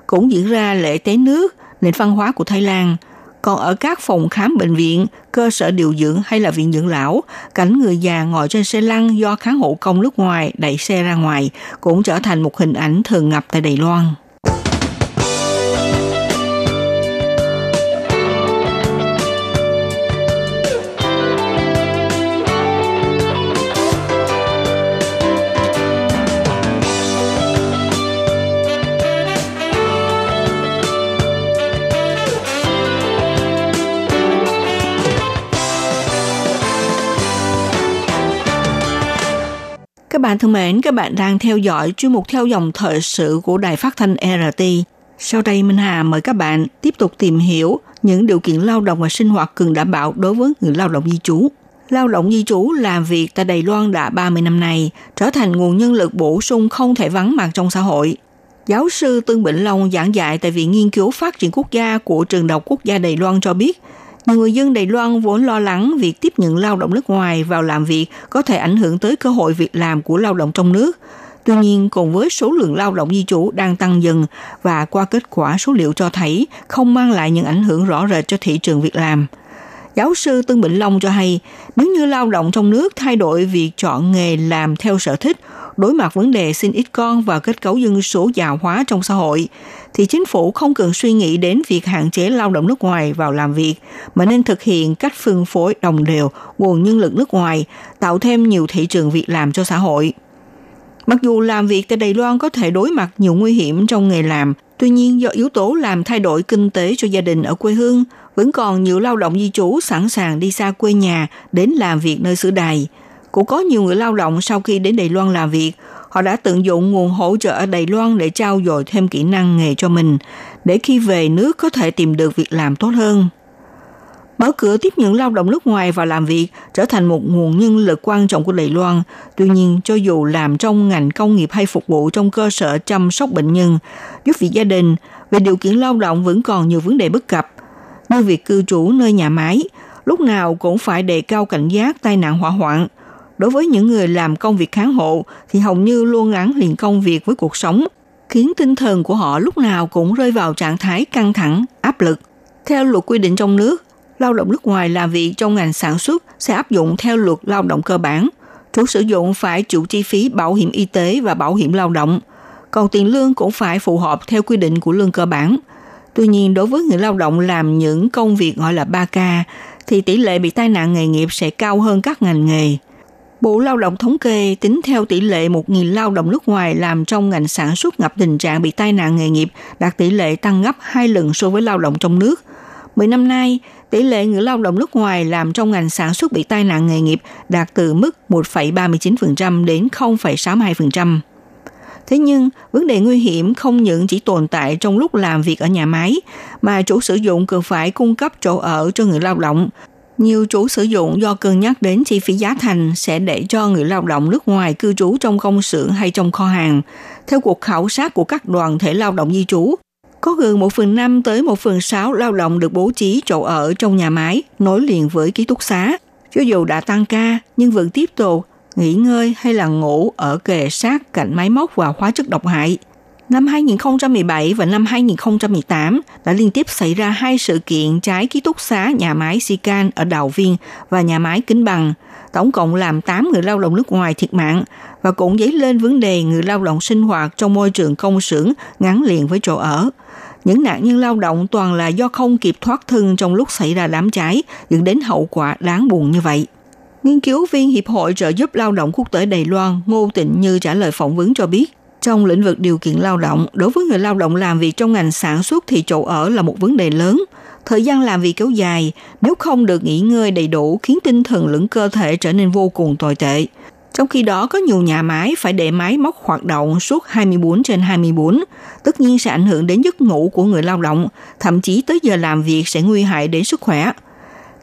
Cũng diễn ra lễ tế nước, nền văn hóa của Thái Lan – còn ở các phòng khám bệnh viện, cơ sở điều dưỡng hay là viện dưỡng lão, cảnh người già ngồi trên xe lăn do kháng hộ công nước ngoài đẩy xe ra ngoài cũng trở thành một hình ảnh thường ngập tại Đài Loan. Bạn thân mến, các bạn đang theo dõi chuyên mục theo dòng thời sự của Đài Phát thanh RT. Sau đây Minh Hà mời các bạn tiếp tục tìm hiểu những điều kiện lao động và sinh hoạt cần đảm bảo đối với người lao động di trú. Lao động di trú làm việc tại Đài Loan đã 30 năm nay, trở thành nguồn nhân lực bổ sung không thể vắng mặt trong xã hội. Giáo sư Tương Bỉnh Long giảng dạy tại Viện Nghiên cứu Phát triển Quốc gia của Trường Đại học Quốc gia Đài Loan cho biết, nhiều người dân Đài Loan vốn lo lắng việc tiếp nhận lao động nước ngoài vào làm việc có thể ảnh hưởng tới cơ hội việc làm của lao động trong nước. Tuy nhiên, cùng với số lượng lao động di trú đang tăng dần và qua kết quả số liệu cho thấy không mang lại những ảnh hưởng rõ rệt cho thị trường việc làm. Giáo sư Tân Bỉnh Long cho hay, nếu như lao động trong nước thay đổi việc chọn nghề làm theo sở thích, đối mặt vấn đề sinh ít con và kết cấu dân số già hóa trong xã hội, thì chính phủ không cần suy nghĩ đến việc hạn chế lao động nước ngoài vào làm việc, mà nên thực hiện cách phân phối đồng đều nguồn nhân lực nước ngoài, tạo thêm nhiều thị trường việc làm cho xã hội. Mặc dù làm việc tại Đài Loan có thể đối mặt nhiều nguy hiểm trong nghề làm, tuy nhiên do yếu tố làm thay đổi kinh tế cho gia đình ở quê hương, vẫn còn nhiều lao động di trú sẵn sàng đi xa quê nhà đến làm việc nơi xứ đài. Cũng có nhiều người lao động sau khi đến Đài Loan làm việc, họ đã tận dụng nguồn hỗ trợ ở Đài Loan để trao dồi thêm kỹ năng nghề cho mình, để khi về nước có thể tìm được việc làm tốt hơn. Mở cửa tiếp nhận lao động nước ngoài vào làm việc trở thành một nguồn nhân lực quan trọng của Đài Loan. Tuy nhiên, cho dù làm trong ngành công nghiệp hay phục vụ trong cơ sở chăm sóc bệnh nhân, giúp việc gia đình, về điều kiện lao động vẫn còn nhiều vấn đề bất cập, như việc cư trú nơi nhà máy, lúc nào cũng phải đề cao cảnh giác tai nạn hỏa hoạn – Đối với những người làm công việc kháng hộ thì hầu như luôn gắn liền công việc với cuộc sống, khiến tinh thần của họ lúc nào cũng rơi vào trạng thái căng thẳng, áp lực. Theo luật quy định trong nước, Lao động nước ngoài làm việc trong ngành sản xuất sẽ áp dụng theo luật lao động cơ bản. Chủ sử dụng phải chịu chi phí bảo hiểm y tế và bảo hiểm lao động. Còn tiền lương cũng phải phù hợp theo quy định của lương cơ bản. Tuy nhiên, đối với người lao động làm những công việc gọi là 3K, thì tỷ lệ bị tai nạn nghề nghiệp sẽ cao hơn các ngành nghề. Bộ Lao động thống kê tính theo tỷ lệ 1.000 lao động nước ngoài làm trong ngành sản xuất gặp tình trạng bị tai nạn nghề nghiệp đạt tỷ lệ tăng gấp 2 lần so với lao động trong nước. 10 năm nay, tỷ lệ người lao động nước ngoài làm trong ngành sản xuất bị tai nạn nghề nghiệp đạt từ mức 1,39% đến 0,62%. Thế nhưng, vấn đề nguy hiểm không những chỉ tồn tại trong lúc làm việc ở nhà máy, mà chủ sử dụng cần phải cung cấp chỗ ở cho người lao động. Nhiều chủ sử dụng do cân nhắc đến chi phí giá thành sẽ để cho người lao động nước ngoài cư trú trong công xưởng hay trong kho hàng. Theo cuộc khảo sát của các đoàn thể lao động di trú, có gần 1 phần 5 tới 1 phần 6 lao động được bố trí chỗ ở trong nhà máy nối liền với ký túc xá. Cho dù đã tăng ca nhưng vẫn tiếp tục nghỉ ngơi hay là ngủ ở kề sát cạnh máy móc và hóa chất độc hại. Năm 2017 và năm 2018 đã liên tiếp xảy ra hai sự kiện cháy ký túc xá nhà máy Sican ở Đào Viên và nhà máy Kính Bằng. Tổng cộng làm 8 người lao động nước ngoài thiệt mạng và cũng dấy lên vấn đề người lao động sinh hoạt trong môi trường công xưởng ngắn liền với chỗ ở. Những nạn nhân lao động toàn là do không kịp thoát thân trong lúc xảy ra đám cháy, dẫn đến hậu quả đáng buồn như vậy. Nghiên cứu viên Hiệp hội trợ giúp lao động quốc tế Đài Loan Ngô Tịnh Như trả lời phỏng vấn cho biết, trong lĩnh vực điều kiện lao động, đối với người lao động làm việc trong ngành sản xuất thì chỗ ở là một vấn đề lớn. Thời gian làm việc kéo dài, nếu không được nghỉ ngơi đầy đủ khiến tinh thần lẫn cơ thể trở nên vô cùng tồi tệ. Trong khi đó có nhiều nhà máy phải để máy móc hoạt động suốt 24 trên 24, tất nhiên sẽ ảnh hưởng đến giấc ngủ của người lao động, thậm chí tới giờ làm việc sẽ nguy hại đến sức khỏe.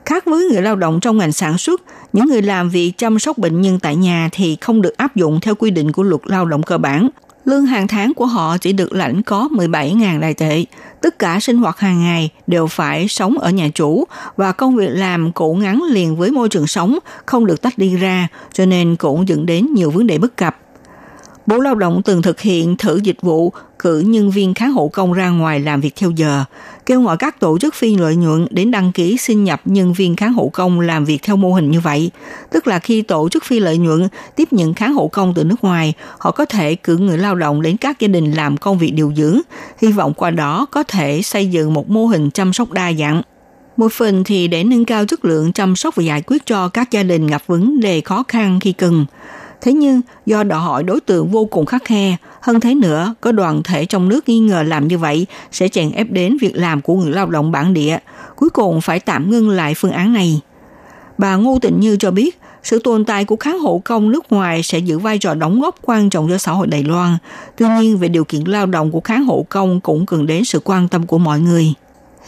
Khác với người lao động trong ngành sản xuất, những người làm việc chăm sóc bệnh nhân tại nhà thì không được áp dụng theo quy định của luật lao động cơ bản. Lương hàng tháng của họ chỉ được lãnh có 17.000 đài tệ. Tất cả sinh hoạt hàng ngày đều phải sống ở nhà chủ và công việc làm cũng ngắn liền với môi trường sống, không được tách đi ra, cho nên cũng dẫn đến nhiều vấn đề bất cập. Bộ Lao động từng thực hiện thử dịch vụ cử nhân viên kháng hộ công ra ngoài làm việc theo giờ, kêu gọi các tổ chức phi lợi nhuận đến đăng ký xin nhập nhân viên kháng hộ công làm việc theo mô hình như vậy. Tức là khi tổ chức phi lợi nhuận tiếp nhận kháng hộ công từ nước ngoài, họ có thể cử người lao động đến các gia đình làm công việc điều dưỡng, hy vọng qua đó có thể xây dựng một mô hình chăm sóc đa dạng một phần thì để nâng cao chất lượng chăm sóc và giải quyết cho các gia đình gặp vấn đề khó khăn khi cần. Thế nhưng do đòi hỏi đối tượng vô cùng khắc khe, hơn thế nữa, có đoàn thể trong nước nghi ngờ làm như vậy sẽ chèn ép đến việc làm của người lao động bản địa, cuối cùng phải tạm ngưng lại phương án này. Bà Ngô Tịnh Như cho biết, sự tồn tại của kháng hộ công nước ngoài sẽ giữ vai trò đóng góp quan trọng cho xã hội Đài Loan. Tuy nhiên, về điều kiện lao động của kháng hộ công cũng cần đến sự quan tâm của mọi người.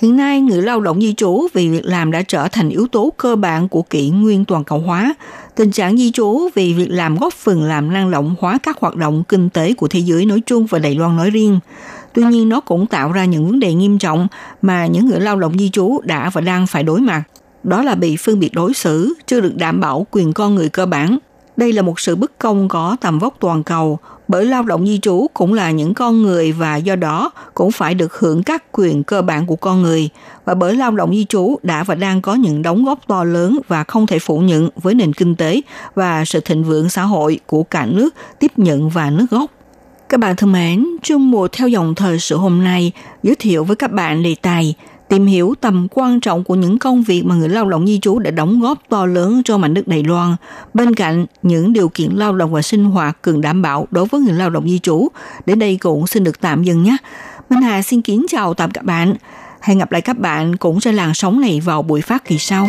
Hiện nay, người lao động di trú vì việc làm đã trở thành yếu tố cơ bản của kỷ nguyên toàn cầu hóa. Tình trạng di trú vì việc làm góp phần làm năng động hóa các hoạt động kinh tế của thế giới nói chung và Đài Loan nói riêng. Tuy nhiên, nó cũng tạo ra những vấn đề nghiêm trọng mà những người lao động di trú đã và đang phải đối mặt. Đó là bị phân biệt đối xử, chưa được đảm bảo quyền con người cơ bản. Đây là một sự bất công có tầm vóc toàn cầu, bởi lao động di trú cũng là những con người và do đó cũng phải được hưởng các quyền cơ bản của con người và bởi lao động di trú đã và đang có những đóng góp to lớn và không thể phủ nhận với nền kinh tế và sự thịnh vượng xã hội của cả nước tiếp nhận và nước gốc. Các bạn thân mến, chung mùa theo dòng thời sự hôm nay giới thiệu với các bạn đề tài tìm hiểu tầm quan trọng của những công việc mà người lao động di trú đã đóng góp to lớn cho mảnh đất Đài Loan, bên cạnh những điều kiện lao động và sinh hoạt cần đảm bảo đối với người lao động di trú. Đến đây cũng xin được tạm dừng nhé. Minh Hà xin kính chào tạm các bạn. Hẹn gặp lại các bạn cũng trên làn sóng này vào buổi phát kỳ sau.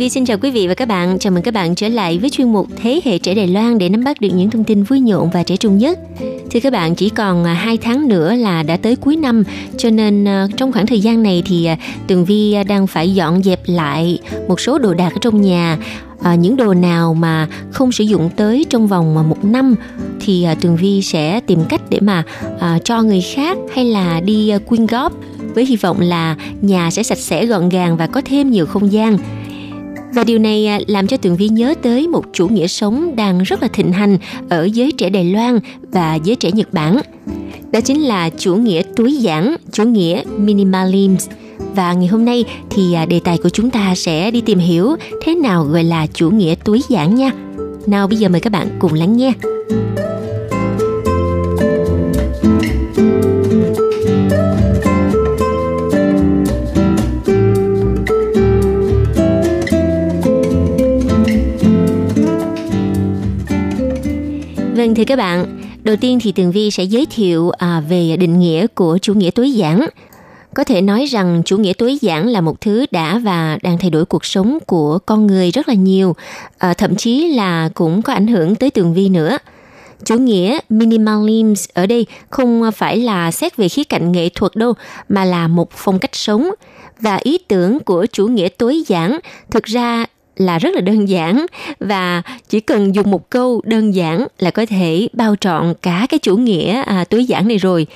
Vi xin chào quý vị và các bạn. Chào mừng các bạn trở lại với chuyên mục Thế hệ trẻ Đài Loan để nắm bắt được những thông tin vui nhộn và trẻ trung nhất. Thưa các bạn, chỉ còn à, 2 tháng nữa là đã tới cuối năm, cho nên à, trong khoảng thời gian này thì à, Tường Vi đang phải dọn dẹp lại một số đồ đạc ở trong nhà. À, những đồ nào mà không sử dụng tới trong vòng một năm thì à, Tường Vi sẽ tìm cách để mà à, cho người khác hay là đi à, quyên góp với hy vọng là nhà sẽ sạch sẽ gọn gàng và có thêm nhiều không gian. Và điều này à, làm cho Tường Vi nhớ tới một chủ nghĩa sống đang rất là thịnh hành ở giới trẻ Đài Loan và giới trẻ Nhật Bản. Đó chính là chủ nghĩa túi giản, chủ nghĩa minimalism. Và ngày hôm nay thì à, đề tài của chúng ta sẽ đi tìm hiểu thế nào gọi là chủ nghĩa túi giản nha. Nào bây giờ mời các bạn cùng lắng nghe. Vâng thưa các bạn, đầu tiên thì Tường Vi sẽ giới thiệu à, về định nghĩa của chủ nghĩa tối giản. Có thể nói rằng chủ nghĩa tối giản là một thứ đã và đang thay đổi cuộc sống của con người rất là nhiều, à, thậm chí là cũng có ảnh hưởng tới Tường Vi nữa. Chủ nghĩa minimalism ở đây không phải là xét về khía cạnh nghệ thuật đâu, mà là một phong cách sống. Và ý tưởng của chủ nghĩa tối giản thực ra là rất là đơn giản và chỉ cần dùng một câu đơn giản là có thể bao trọn cả cái chủ nghĩa à, tối giản này rồi.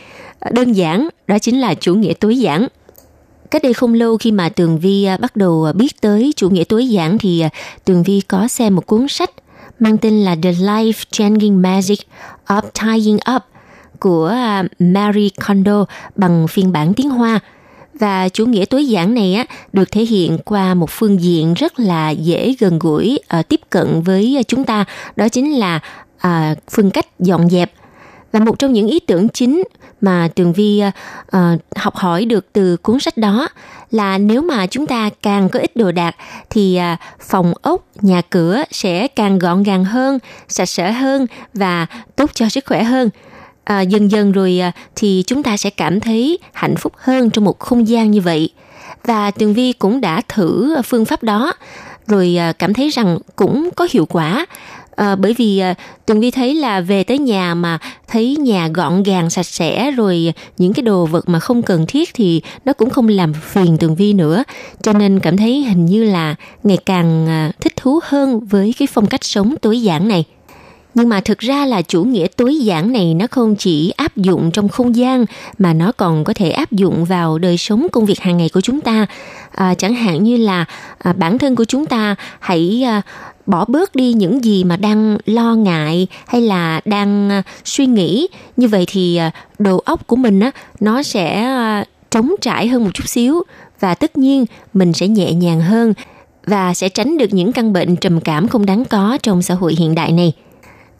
À, đơn giản đó chính là chủ nghĩa tối giản. Cách đây không lâu khi mà Tường Vi à, bắt đầu à, biết tới chủ nghĩa tối giản thì Tường Vi có xem một cuốn sách mang tên là The Life Changing Magic of Tying Up của Mary Kondo bằng phiên bản tiếng Hoa. Và chủ nghĩa tối giản này á được thể hiện qua một phương diện rất là dễ gần gũi uh, tiếp cận với chúng ta, đó chính là uh, phương cách dọn dẹp. Và một trong những ý tưởng chính mà Tường Vi uh, học hỏi được từ cuốn sách đó là nếu mà chúng ta càng có ít đồ đạc thì uh, phòng ốc, nhà cửa sẽ càng gọn gàng hơn, sạch sẽ hơn và tốt cho sức khỏe hơn à, dần dần rồi à, thì chúng ta sẽ cảm thấy hạnh phúc hơn trong một không gian như vậy. Và tường vi cũng đã thử phương pháp đó rồi à, cảm thấy rằng cũng có hiệu quả. À, bởi vì à, tường vi thấy là về tới nhà mà thấy nhà gọn gàng sạch sẽ rồi những cái đồ vật mà không cần thiết thì nó cũng không làm phiền tường vi nữa. Cho nên cảm thấy hình như là ngày càng à, thích thú hơn với cái phong cách sống tối giản này nhưng mà thực ra là chủ nghĩa tối giản này nó không chỉ áp dụng trong không gian mà nó còn có thể áp dụng vào đời sống công việc hàng ngày của chúng ta. À, chẳng hạn như là à, bản thân của chúng ta hãy à, bỏ bớt đi những gì mà đang lo ngại hay là đang à, suy nghĩ. Như vậy thì à, đầu óc của mình á nó sẽ à, trống trải hơn một chút xíu và tất nhiên mình sẽ nhẹ nhàng hơn và sẽ tránh được những căn bệnh trầm cảm không đáng có trong xã hội hiện đại này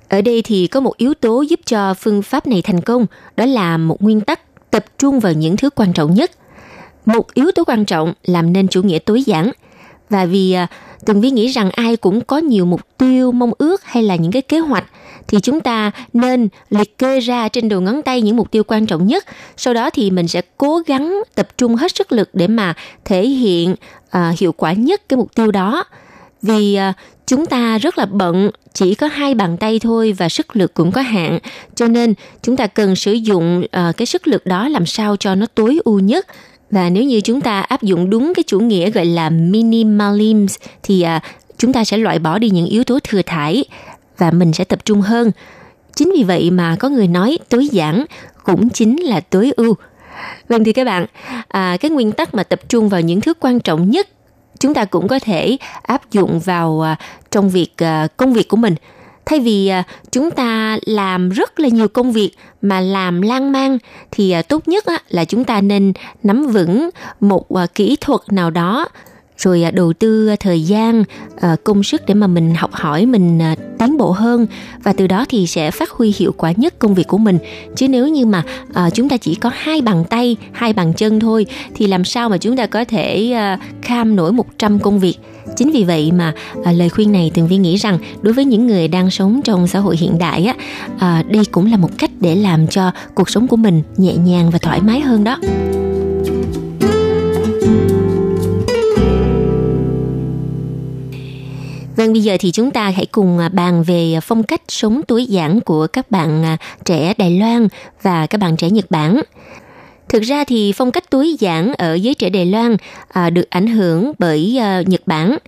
ở đây thì có một yếu tố giúp cho phương pháp này thành công, đó là một nguyên tắc tập trung vào những thứ quan trọng nhất. Một yếu tố quan trọng làm nên chủ nghĩa tối giản. Và vì à, từng Tường Vi nghĩ rằng ai cũng có nhiều mục tiêu, mong ước hay là những cái kế hoạch thì chúng ta nên liệt kê ra trên đầu ngón tay những mục tiêu quan trọng nhất. Sau đó thì mình sẽ cố gắng tập trung hết sức lực để mà thể hiện uh, hiệu quả nhất cái mục tiêu đó. Vì à, chúng ta rất là bận chỉ có hai bàn tay thôi và sức lực cũng có hạn. Cho nên chúng ta cần sử dụng à, cái sức lực đó làm sao cho nó tối ưu nhất. Và nếu như chúng ta áp dụng đúng cái chủ nghĩa gọi là minimalism thì à, chúng ta sẽ loại bỏ đi những yếu tố thừa thải và mình sẽ tập trung hơn. Chính vì vậy mà có người nói tối giản cũng chính là tối ưu. Vâng thì các bạn, à, cái nguyên tắc mà tập trung vào những thứ quan trọng nhất chúng ta cũng có thể áp dụng vào à, trong việc à, công việc của mình. Thay vì à, chúng ta làm rất là nhiều công việc mà làm lan man, thì tốt nhất là chúng ta nên nắm vững một kỹ thuật nào đó rồi à, đầu tư à, thời gian à, công sức để mà mình học hỏi mình tiến bộ hơn. Và từ đó thì sẽ phát huy hiệu quả nhất công việc của mình. Chứ nếu như mà chúng ta chỉ có hai bàn tay hai bàn chân thôi thì làm sao mà chúng ta có thể kham nổi 100 công việc? Chính vì vậy mà à, lời khuyên này tường vi nghĩ rằng đối với những người đang sống trong xã hội hiện đại á à, đây cũng là một cách để làm cho cuộc sống của mình nhẹ nhàng và thoải mái hơn đó. Vâng, bây giờ thì chúng ta hãy cùng à, bàn về à, phong cách sống tối giản của các bạn à, trẻ Đài Loan và các bạn trẻ Nhật Bản. Thực ra thì phong cách tối giản ở giới trẻ Đài Loan à, được ảnh hưởng bởi à, Nhật Bản.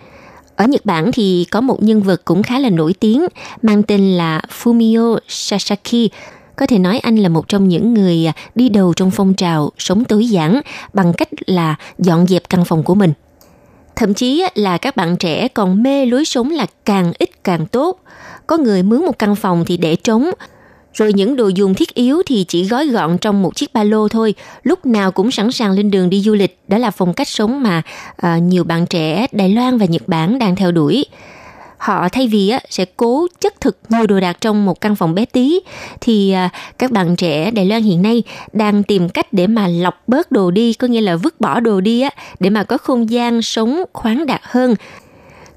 Ở Nhật Bản thì có một nhân vật cũng khá là nổi tiếng mang tên là Fumio Sasaki. Có thể nói anh là một trong những người đi đầu trong phong trào sống tối giản bằng cách là dọn dẹp căn phòng của mình. Thậm chí là các bạn trẻ còn mê lối sống là càng ít càng tốt. Có người mướn một căn phòng thì để trống, rồi những đồ dùng thiết yếu thì chỉ gói gọn trong một chiếc ba lô thôi, lúc nào cũng sẵn sàng lên đường đi du lịch. Đó là phong cách sống mà uh, nhiều bạn trẻ Đài Loan và Nhật Bản đang theo đuổi. Họ thay vì á, sẽ cố chất thực nhiều đồ đạc trong một căn phòng bé tí thì à, các bạn trẻ Đài Loan hiện nay đang tìm cách để mà lọc bớt đồ đi, có nghĩa là vứt bỏ đồ đi á để mà có không gian sống khoáng đạt hơn.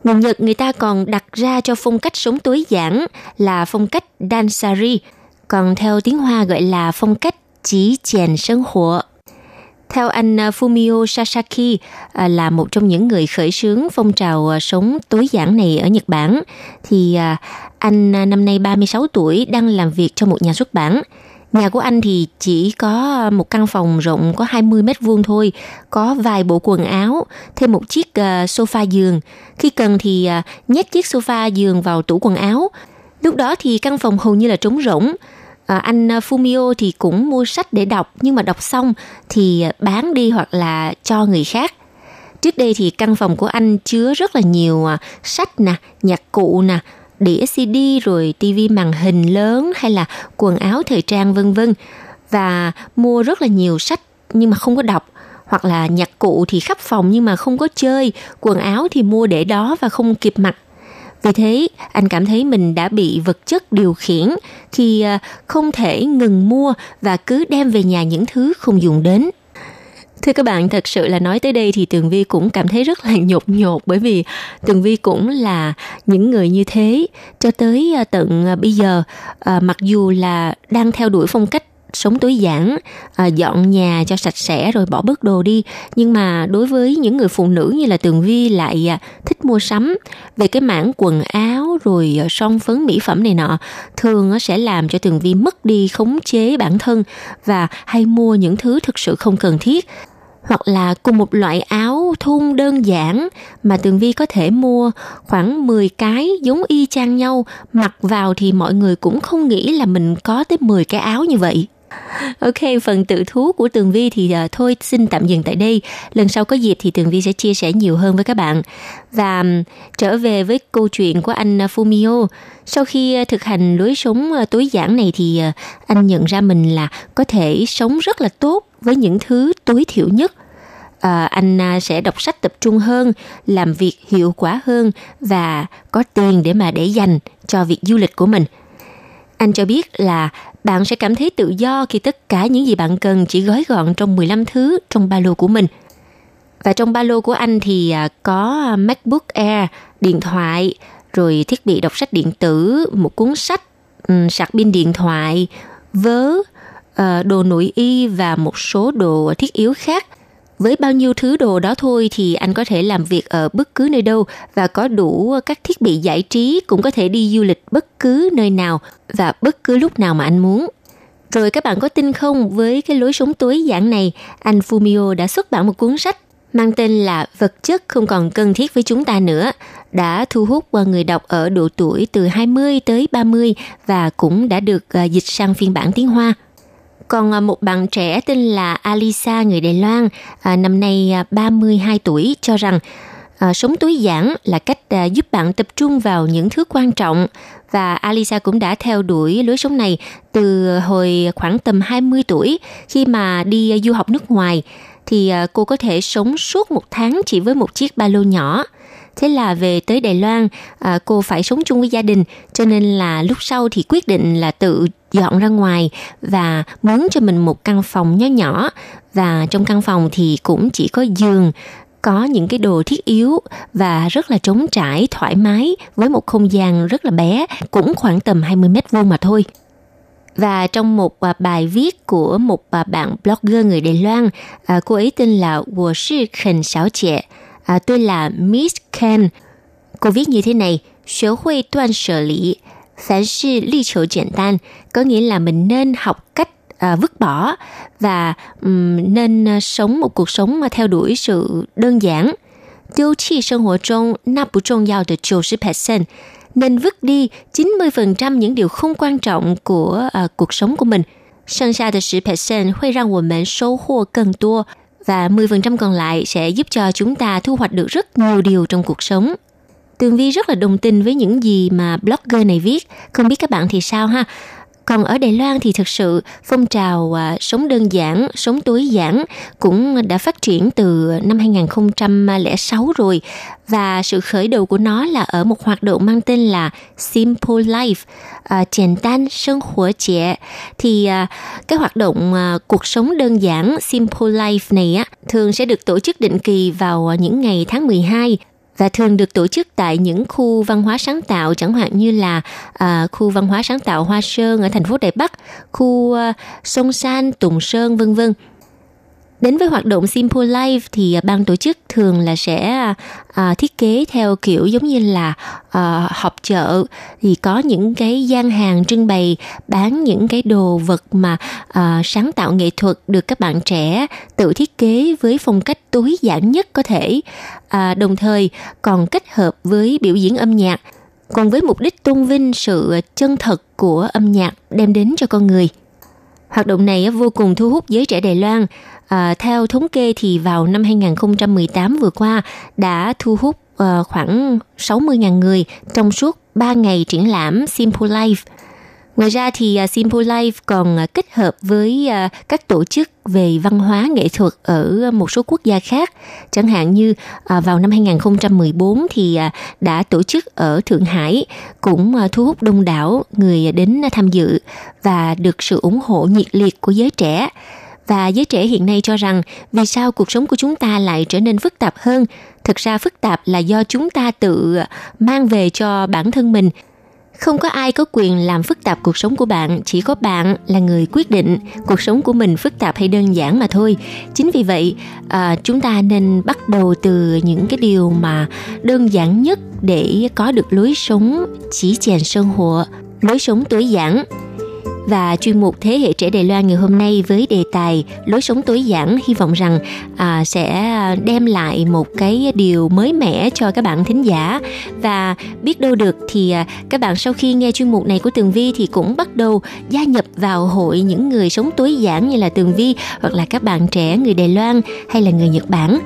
Người Nhật người ta còn đặt ra cho phong cách sống tối giản là phong cách Dansari, còn theo tiếng Hoa gọi là phong cách chỉ chèn sinh hoạt. Theo anh à, Fumio Sasaki à, là một trong những người khởi xướng phong trào à, sống tối giản này ở Nhật Bản, thì anh năm nay 36 tuổi đang làm việc cho một nhà xuất bản. Nhà của anh thì chỉ có một căn phòng rộng có 20 mét vuông thôi, có vài bộ quần áo, thêm một chiếc sofa giường. Khi cần thì nhét chiếc sofa giường vào tủ quần áo. Lúc đó thì căn phòng hầu như là trống rỗng à, anh ờ, Fumio thì cũng mua sách để đọc nhưng mà đọc xong thì ờ, bán đi hoặc là cho người khác. Trước đây thì căn phòng của anh chứa rất là nhiều sách nè nhạc cụ nè đĩa CD rồi tivi màn hình lớn hay là quần áo thời trang vân vân. Và mua rất là nhiều sách nhưng mà không có đọc. Hoặc là nhạc cụ thì khắp phòng nhưng mà không có chơi quần áo thì mua để đó và không kịp mặc vì thế, anh cảm thấy mình đã bị vật chất điều khiển khi à, không thể ngừng mua và cứ đem về nhà những thứ không dùng đến. Thưa các bạn, thật sự là nói tới đây thì Tường Vi cũng cảm thấy rất là nhột nhột bởi vì Tường Vi cũng là những người như thế cho tới à, tận à, bây giờ mặc dù là đang theo đuổi phong cách sống tối giản à, dọn nhà cho sạch sẽ rồi bỏ bớt đồ đi nhưng mà đối với những người phụ nữ như là tường vi lại à, thích mua sắm về cái mảng quần áo rồi à, son phấn mỹ phẩm này nọ thường à, sẽ làm cho tường vi mất đi khống chế bản thân và hay mua những thứ thực sự không cần thiết hoặc là cùng một loại áo thun đơn giản mà Tường Vi có thể mua khoảng 10 cái giống y chang nhau, mặc vào thì mọi người cũng không nghĩ là mình có tới 10 cái áo như vậy. Ok, phần tự thú của Tường Vi thì uh, thôi xin tạm dừng tại đây. Lần sau có dịp thì Tường Vi sẽ chia sẻ nhiều hơn với các bạn. Và um, trở về với câu chuyện của anh à, Fumio. Sau khi uh, thực hành lối sống uh, tối giản này thì uh, anh nhận ra mình là có thể sống rất là tốt với những thứ tối thiểu nhất. À, anh sẽ đọc sách tập trung hơn, làm việc hiệu quả hơn và có tiền để mà để dành cho việc du lịch của mình. Anh cho biết là bạn sẽ cảm thấy tự do khi tất cả những gì bạn cần chỉ gói gọn trong 15 thứ trong ba lô của mình. Và trong ba lô của anh thì à, có MacBook Air, điện thoại, rồi thiết bị đọc sách điện tử, một cuốn sách, sạc pin điện thoại, vớ, ờ, đồ nội y và một số đồ thiết yếu khác – với bao nhiêu thứ đồ đó thôi thì anh có thể làm việc ở bất cứ nơi đâu và có đủ các thiết bị giải trí cũng có thể đi du lịch bất cứ nơi nào và bất cứ lúc nào mà anh muốn. Rồi các bạn có tin không với cái lối sống tối giản này, anh Fumio đã xuất bản một cuốn sách mang tên là Vật chất không còn cần thiết với chúng ta nữa, đã thu hút qua người đọc ở độ tuổi từ 20 tới 30 và cũng đã được à, dịch sang phiên bản tiếng Hoa. Còn à, một bạn trẻ tên là Alisa người Đài Loan, à, năm nay à, 32 tuổi cho rằng à, sống tối giản là cách à, giúp bạn tập trung vào những thứ quan trọng và Alisa cũng đã theo đuổi lối sống này từ hồi khoảng tầm 20 tuổi khi mà đi à, du học nước ngoài thì à, cô có thể sống suốt một tháng chỉ với một chiếc ba lô nhỏ. Thế là về tới Đài Loan, à, cô phải sống chung với gia đình, cho nên là lúc sau thì quyết định là tự dọn ra ngoài và mướn cho mình một căn phòng nhỏ nhỏ và trong căn phòng thì cũng chỉ có giường có những cái đồ thiết yếu và rất là trống trải, thoải mái với một không gian rất là bé, cũng khoảng tầm 20 mét vuông mà thôi. Và trong một à, bài viết của một à, bạn blogger người Đài Loan, à, cô ấy tên là Wo Shi Khen Xiao Jie, à, tôi là Miss Ken. Cô viết như thế này, 学会断舍离，凡事力求简单，có nghĩa là mình nên học cách à, vứt bỏ và um, nên à, sống một cuộc sống mà theo đuổi sự đơn giản. Tiêu chi sinh hoạt trong 那不重要的90%nên vứt đi 90% những điều không quan trọng của à, cuộc sống của mình. 剩下的10%会让我们收获更多 Và 10% còn lại sẽ giúp cho chúng ta thu hoạch được rất nhiều điều trong cuộc sống. Tường Vi rất là đồng tình với những gì mà blogger này viết. Không biết các bạn thì sao ha? Còn ở Đài Loan thì thực sự phong trào à, sống đơn giản, sống tối giản cũng đã phát triển từ năm 2006 rồi và sự khởi đầu của nó là ở một hoạt động mang tên là Simple Life, à, Triển Tan Sinh Hỏa Trẻ. Thì à, cái hoạt động à, cuộc sống đơn giản Simple Life này á, thường sẽ được tổ chức định kỳ vào à, những ngày tháng 12 và thường được tổ chức tại những khu văn hóa sáng tạo chẳng hạn như là à, khu văn hóa sáng tạo Hoa Sơn ở thành phố Đài Bắc, khu à, Sông San, Tùng Sơn vân vân. Đến với hoạt động Simple Life thì à, ban tổ chức thường là sẽ à, thiết kế theo kiểu giống như là à, họp chợ. Thì có những cái gian hàng trưng bày bán những cái đồ vật mà à, sáng tạo nghệ thuật được các bạn trẻ tự thiết kế với phong cách tối giản nhất có thể. À, đồng thời còn kết hợp với biểu diễn âm nhạc. Còn với mục đích tôn vinh sự chân thật của âm nhạc đem đến cho con người. Hoạt động này vô cùng thu hút giới trẻ Đài Loan. À, theo thống kê thì vào năm 2018 vừa qua đã thu hút uh, khoảng 60.000 người trong suốt 3 ngày triển lãm Simple Life. Ngoài ra thì uh, Simple Life còn uh, kết hợp với uh, các tổ chức về văn hóa nghệ thuật ở một số quốc gia khác. Chẳng hạn như uh, vào năm 2014 thì uh, đã tổ chức ở Thượng Hải cũng uh, thu hút đông đảo người đến tham dự và được sự ủng hộ nhiệt liệt của giới trẻ và giới trẻ hiện nay cho rằng vì sao cuộc sống của chúng ta lại trở nên phức tạp hơn? Thực ra phức tạp là do chúng ta tự mang về cho bản thân mình. Không có ai có quyền làm phức tạp cuộc sống của bạn chỉ có bạn là người quyết định cuộc sống của mình phức tạp hay đơn giản mà thôi. Chính vì vậy à, chúng ta nên bắt đầu từ những cái điều mà đơn giản nhất để có được lối sống chỉ chèn sơn hộ lối sống tối giản và chuyên mục Thế hệ trẻ Đài Loan ngày hôm nay với đề tài lối sống tối giản hy vọng rằng à, sẽ đem lại một cái điều mới mẻ cho các bạn thính giả. Và biết đâu được thì à, các bạn sau khi nghe chuyên mục này của Tường Vi thì cũng bắt đầu gia nhập vào hội những người sống tối giản như là Tường Vi hoặc là các bạn trẻ người Đài Loan hay là người Nhật Bản.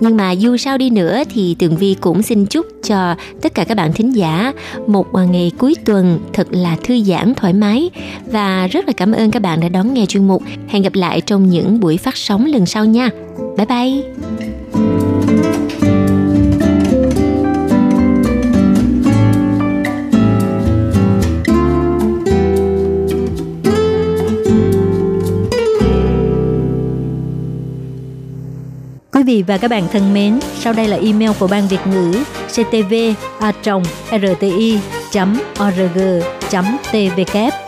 Nhưng mà dù sao đi nữa thì Tường Vi cũng xin chúc cho tất cả các bạn thính giả một à, ngày cuối tuần thật là thư giãn thoải mái và rất là cảm ơn các bạn đã đón nghe chuyên mục. Hẹn gặp lại trong những buổi phát sóng lần sau nha. Bye bye. Quý vị và các bạn thân mến, sau đây là email của Ban Việt ngữ ctv a rti org tvk